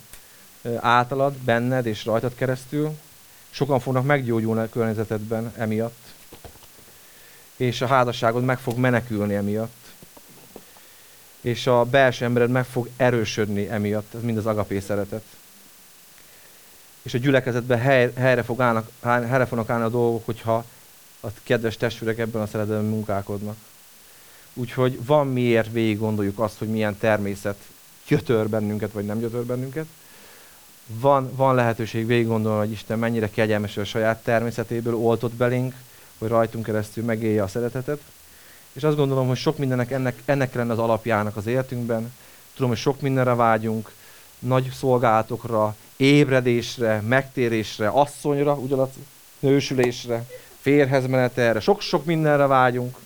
általad, benned és rajtad keresztül. Sokan fognak meggyógyulni a környezetedben emiatt. És a házasságod meg fog menekülni emiatt. És a belső embered meg fog erősödni emiatt, ez mind az agapé szeretet. És a gyülekezetben hely, helyre, fog állnak, helyre fognak állni a dolgok, hogyha a kedves testvérek ebben a szeretetben munkálkodnak. Úgyhogy van miért végig gondoljuk azt, hogy milyen természet gyötör bennünket, vagy nem gyötör bennünket van, van lehetőség végig gondolni, hogy Isten mennyire kegyelmes a saját természetéből oltott belénk, hogy rajtunk keresztül megélje a szeretetet. És azt gondolom, hogy sok mindennek ennek, ennek lenne az alapjának az életünkben. Tudom, hogy sok mindenre vágyunk, nagy szolgálatokra, ébredésre, megtérésre, asszonyra, ugyanaz nősülésre, férhez menetelre, sok-sok mindenre vágyunk.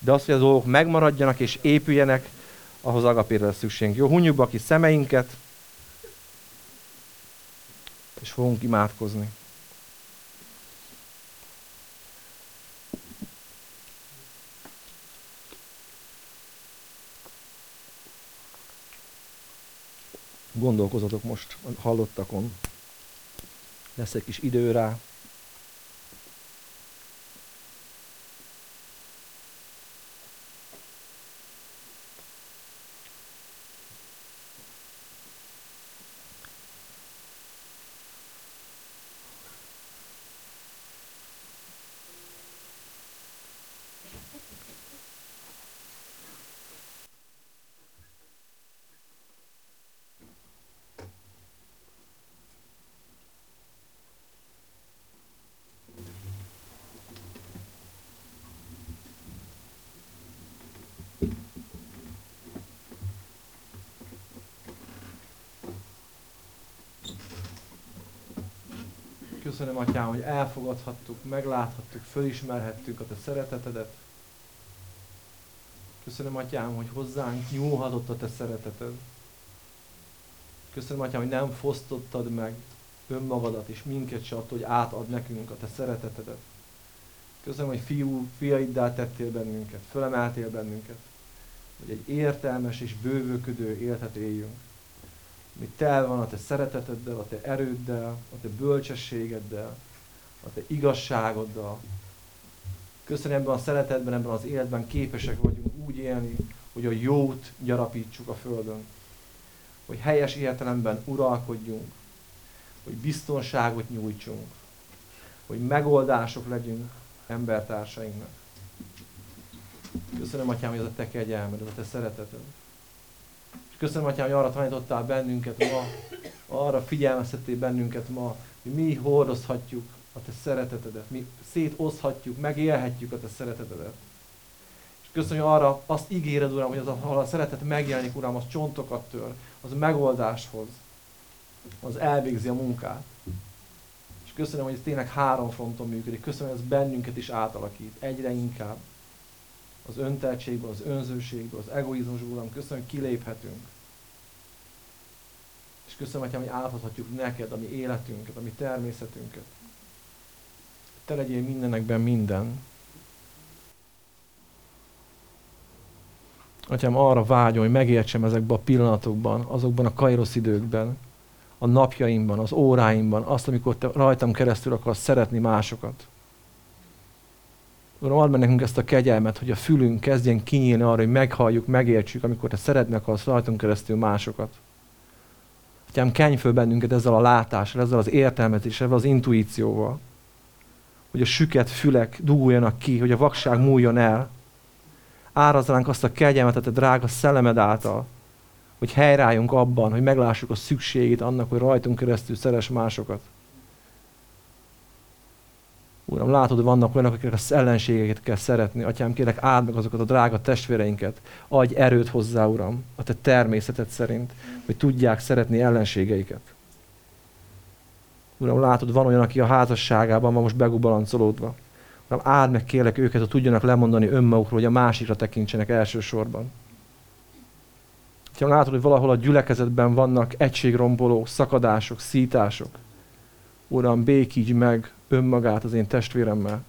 De az, hogy a dolgok megmaradjanak és épüljenek, ahhoz agapére lesz szükségünk. Jó, hunyjuk be ki szemeinket, és fogunk imádkozni. Gondolkozatok most hallottakon. Lesz egy kis idő rá. Köszönöm, Atyám, hogy elfogadhattuk, megláthattuk, fölismerhettük a Te szeretetedet. Köszönöm, Atyám, hogy hozzánk nyúlhatott a Te szereteted. Köszönöm, Atyám, hogy nem fosztottad meg önmagadat és minket se attól, hogy átad nekünk a Te szeretetedet. Köszönöm, hogy fiú, fiaiddá tettél bennünket, fölemeltél bennünket, hogy egy értelmes és bővőködő életet éljünk. Mi tel van a Te szereteteddel, a Te erőddel, a Te bölcsességeddel, a Te igazságoddal. Köszönöm, ebben a szeretetben, ebben az életben képesek vagyunk úgy élni, hogy a jót gyarapítsuk a Földön. Hogy helyes értelemben uralkodjunk, hogy biztonságot nyújtsunk, hogy megoldások legyünk embertársainknak. Köszönöm, Atyám, hogy ez a Te kegyelmed, ez a Te szereteted. És köszönöm, Atyám, hogy arra tanítottál bennünket ma, arra figyelmeztettél bennünket ma, hogy mi hordozhatjuk a Te szeretetedet, mi szétozhatjuk, megélhetjük a Te szeretetedet. És köszönöm, hogy arra azt ígéred, Uram, hogy az, ahol a szeretet megjelenik, Uram, az csontokat tör, az megoldáshoz, az elvégzi a munkát. És köszönöm, hogy ez tényleg három fronton működik. Köszönöm, hogy ez bennünket is átalakít, egyre inkább. Az önteltségből, az önzőségből, az egoizmusból, Uram, köszönöm, hogy kiléphetünk. És köszönöm, hogy átadhatjuk neked a mi életünket, a mi természetünket. Te legyél mindenekben minden. Atyám, arra vágyom, hogy megértsem ezekben a pillanatokban, azokban a kairosz időkben, a napjaimban, az óráimban, azt, amikor te rajtam keresztül akarsz szeretni másokat. Uram, add meg nekünk ezt a kegyelmet, hogy a fülünk kezdjen kinyílni arra, hogy meghalljuk, megértsük, amikor te szeretni akarsz rajtunk keresztül másokat. Atyám, kenj föl bennünket ezzel a látással, ezzel az értelmezéssel, ezzel az intuícióval. Hogy a süket fülek duguljanak ki, hogy a vakság múljon el. Árazzánk azt a kegyelmet, a drága szellemed által, hogy helyráljunk abban, hogy meglássuk a szükségét annak, hogy rajtunk keresztül szeres másokat. Uram, látod, hogy vannak olyanok, akik az ellenségeket kell szeretni. Atyám, kérlek, áld meg azokat a drága testvéreinket. Adj erőt hozzá, Uram, a te természeted szerint, hogy tudják szeretni ellenségeiket. Uram, látod, van olyan, aki a házasságában van most begubalancolódva. Uram, áld meg kérlek őket, hogy tudjanak lemondani önmagukról, hogy a másikra tekintsenek elsősorban. Ha látod, hogy valahol a gyülekezetben vannak egységromboló szakadások, szítások, Uram, békíts meg önmagát az én testvéremmel.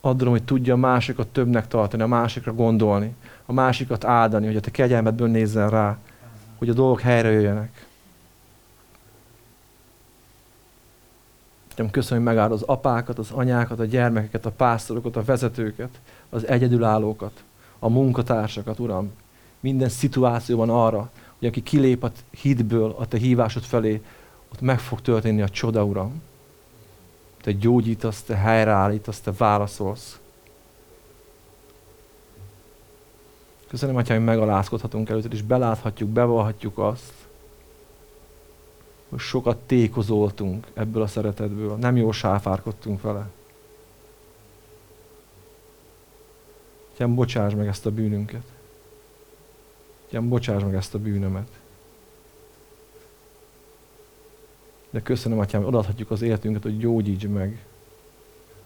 Adom, hogy tudja a másikat többnek tartani, a másikra gondolni, a másikat áldani, hogy a te kegyelmedből nézzen rá, hogy a dolgok helyre jöjjenek. köszönöm, hogy megáld az apákat, az anyákat, a gyermekeket, a pásztorokat, a vezetőket, az egyedülállókat, a munkatársakat, Uram minden szituációban arra, hogy aki kilép a hitből a te hívásod felé, ott meg fog történni a csoda, Uram. Te gyógyítasz, te helyreállítasz, te válaszolsz. Köszönöm, Atyám, hogy megalázkodhatunk előtt, és beláthatjuk, bevallhatjuk azt, hogy sokat tékozoltunk ebből a szeretetből, nem jól sáfárkodtunk vele. Atyám, bocsáss meg ezt a bűnünket. Atyám, bocsáss meg ezt a bűnömet. De köszönöm, Atyám, hogy odaadhatjuk az életünket, hogy gyógyíts meg,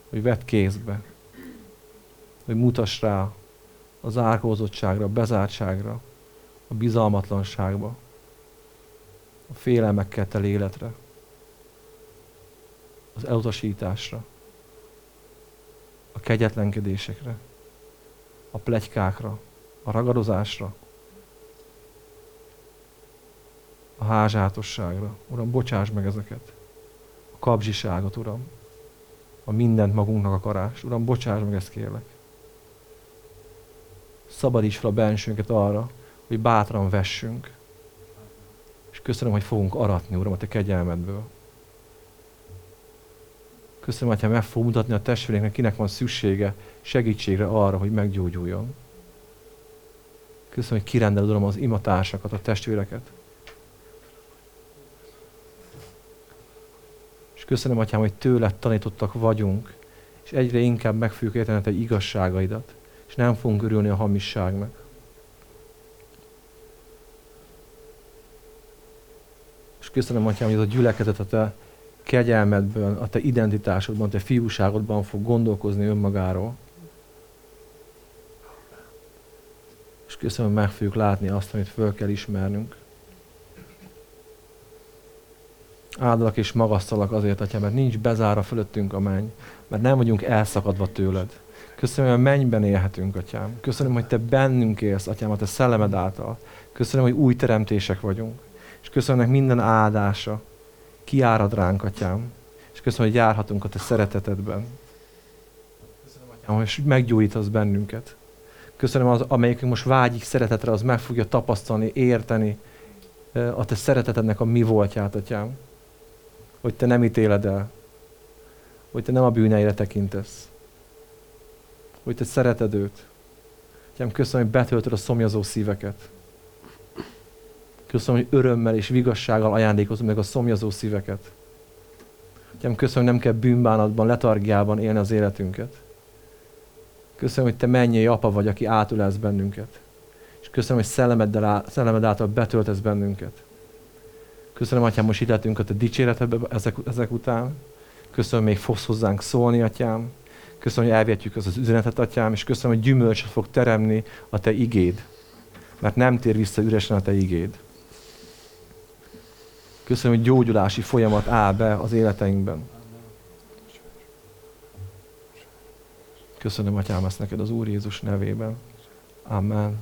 hogy vedd kézbe, hogy mutass rá az zárkózottságra, a bezártságra, a bizalmatlanságba, a félelmekkel teli életre, az elutasításra, a kegyetlenkedésekre, a plegykákra, a ragadozásra, a házátosságra. Uram, bocsáss meg ezeket. A kapzsiságot, Uram. A mindent magunknak akarás. Uram, bocsáss meg ezt kérlek. Szabadíts fel a bensőnket arra, hogy bátran vessünk. És köszönöm, hogy fogunk aratni, Uram, a Te kegyelmedből. Köszönöm, hogy meg fog mutatni a testvéreknek, kinek van szüksége segítségre arra, hogy meggyógyuljon. Köszönöm, hogy kirendeled, Uram, az imatársakat, a testvéreket. És köszönöm, Atyám, hogy tőled tanítottak vagyunk, és egyre inkább meg fogjuk érteni te igazságaidat. és nem fogunk örülni a hamisságnak. És köszönöm, Atyám, hogy ez a gyülekezet a Te kegyelmedből, a Te identitásodban, a Te fiúságodban fog gondolkozni önmagáról. És köszönöm, hogy meg fogjuk látni azt, amit föl kell ismernünk. Áldalak és magasztalak azért, Atyám, mert nincs bezára fölöttünk a menny, mert nem vagyunk elszakadva tőled. Köszönöm, hogy a mennyben élhetünk, Atyám. Köszönöm, hogy Te bennünk élsz, Atyám, a Te szellemed által. Köszönöm, hogy új teremtések vagyunk. És köszönöm minden áldása. Kiárad ránk, Atyám. És köszönöm, hogy járhatunk a Te szeretetedben. Köszönöm, Atyám, hogy meggyógyítasz bennünket. Köszönöm, az, amelyikünk most vágyik szeretetre, az meg fogja tapasztalni, érteni a Te szeretetednek a mi voltját, Atyám. Hogy Te nem ítéled el. Hogy Te nem a bűneire tekintesz. Hogy Te szereted őt. Atyám, köszönöm, hogy betöltöd a szomjazó szíveket. Köszönöm, hogy örömmel és vigassággal ajándékozom meg a szomjazó szíveket. Atyám, köszönöm, hogy nem kell bűnbánatban, letargiában élni az életünket. Köszönöm, hogy Te mennyei apa vagy, aki átülelsz bennünket. És köszönöm, hogy szellemeddel, szellemed által betöltesz bennünket. Köszönöm, Atyám, most itt a Te dicséretedbe ezek, ezek után. Köszönöm, még fogsz hozzánk szólni, Atyám. Köszönöm, hogy elvihetjük az, az üzenetet, Atyám, és köszönöm, hogy gyümölcsöt fog teremni a Te igéd. Mert nem tér vissza üresen a Te igéd. Köszönöm, hogy gyógyulási folyamat áll be az életeinkben. Köszönöm, Atyám, ezt neked az Úr Jézus nevében. Amen.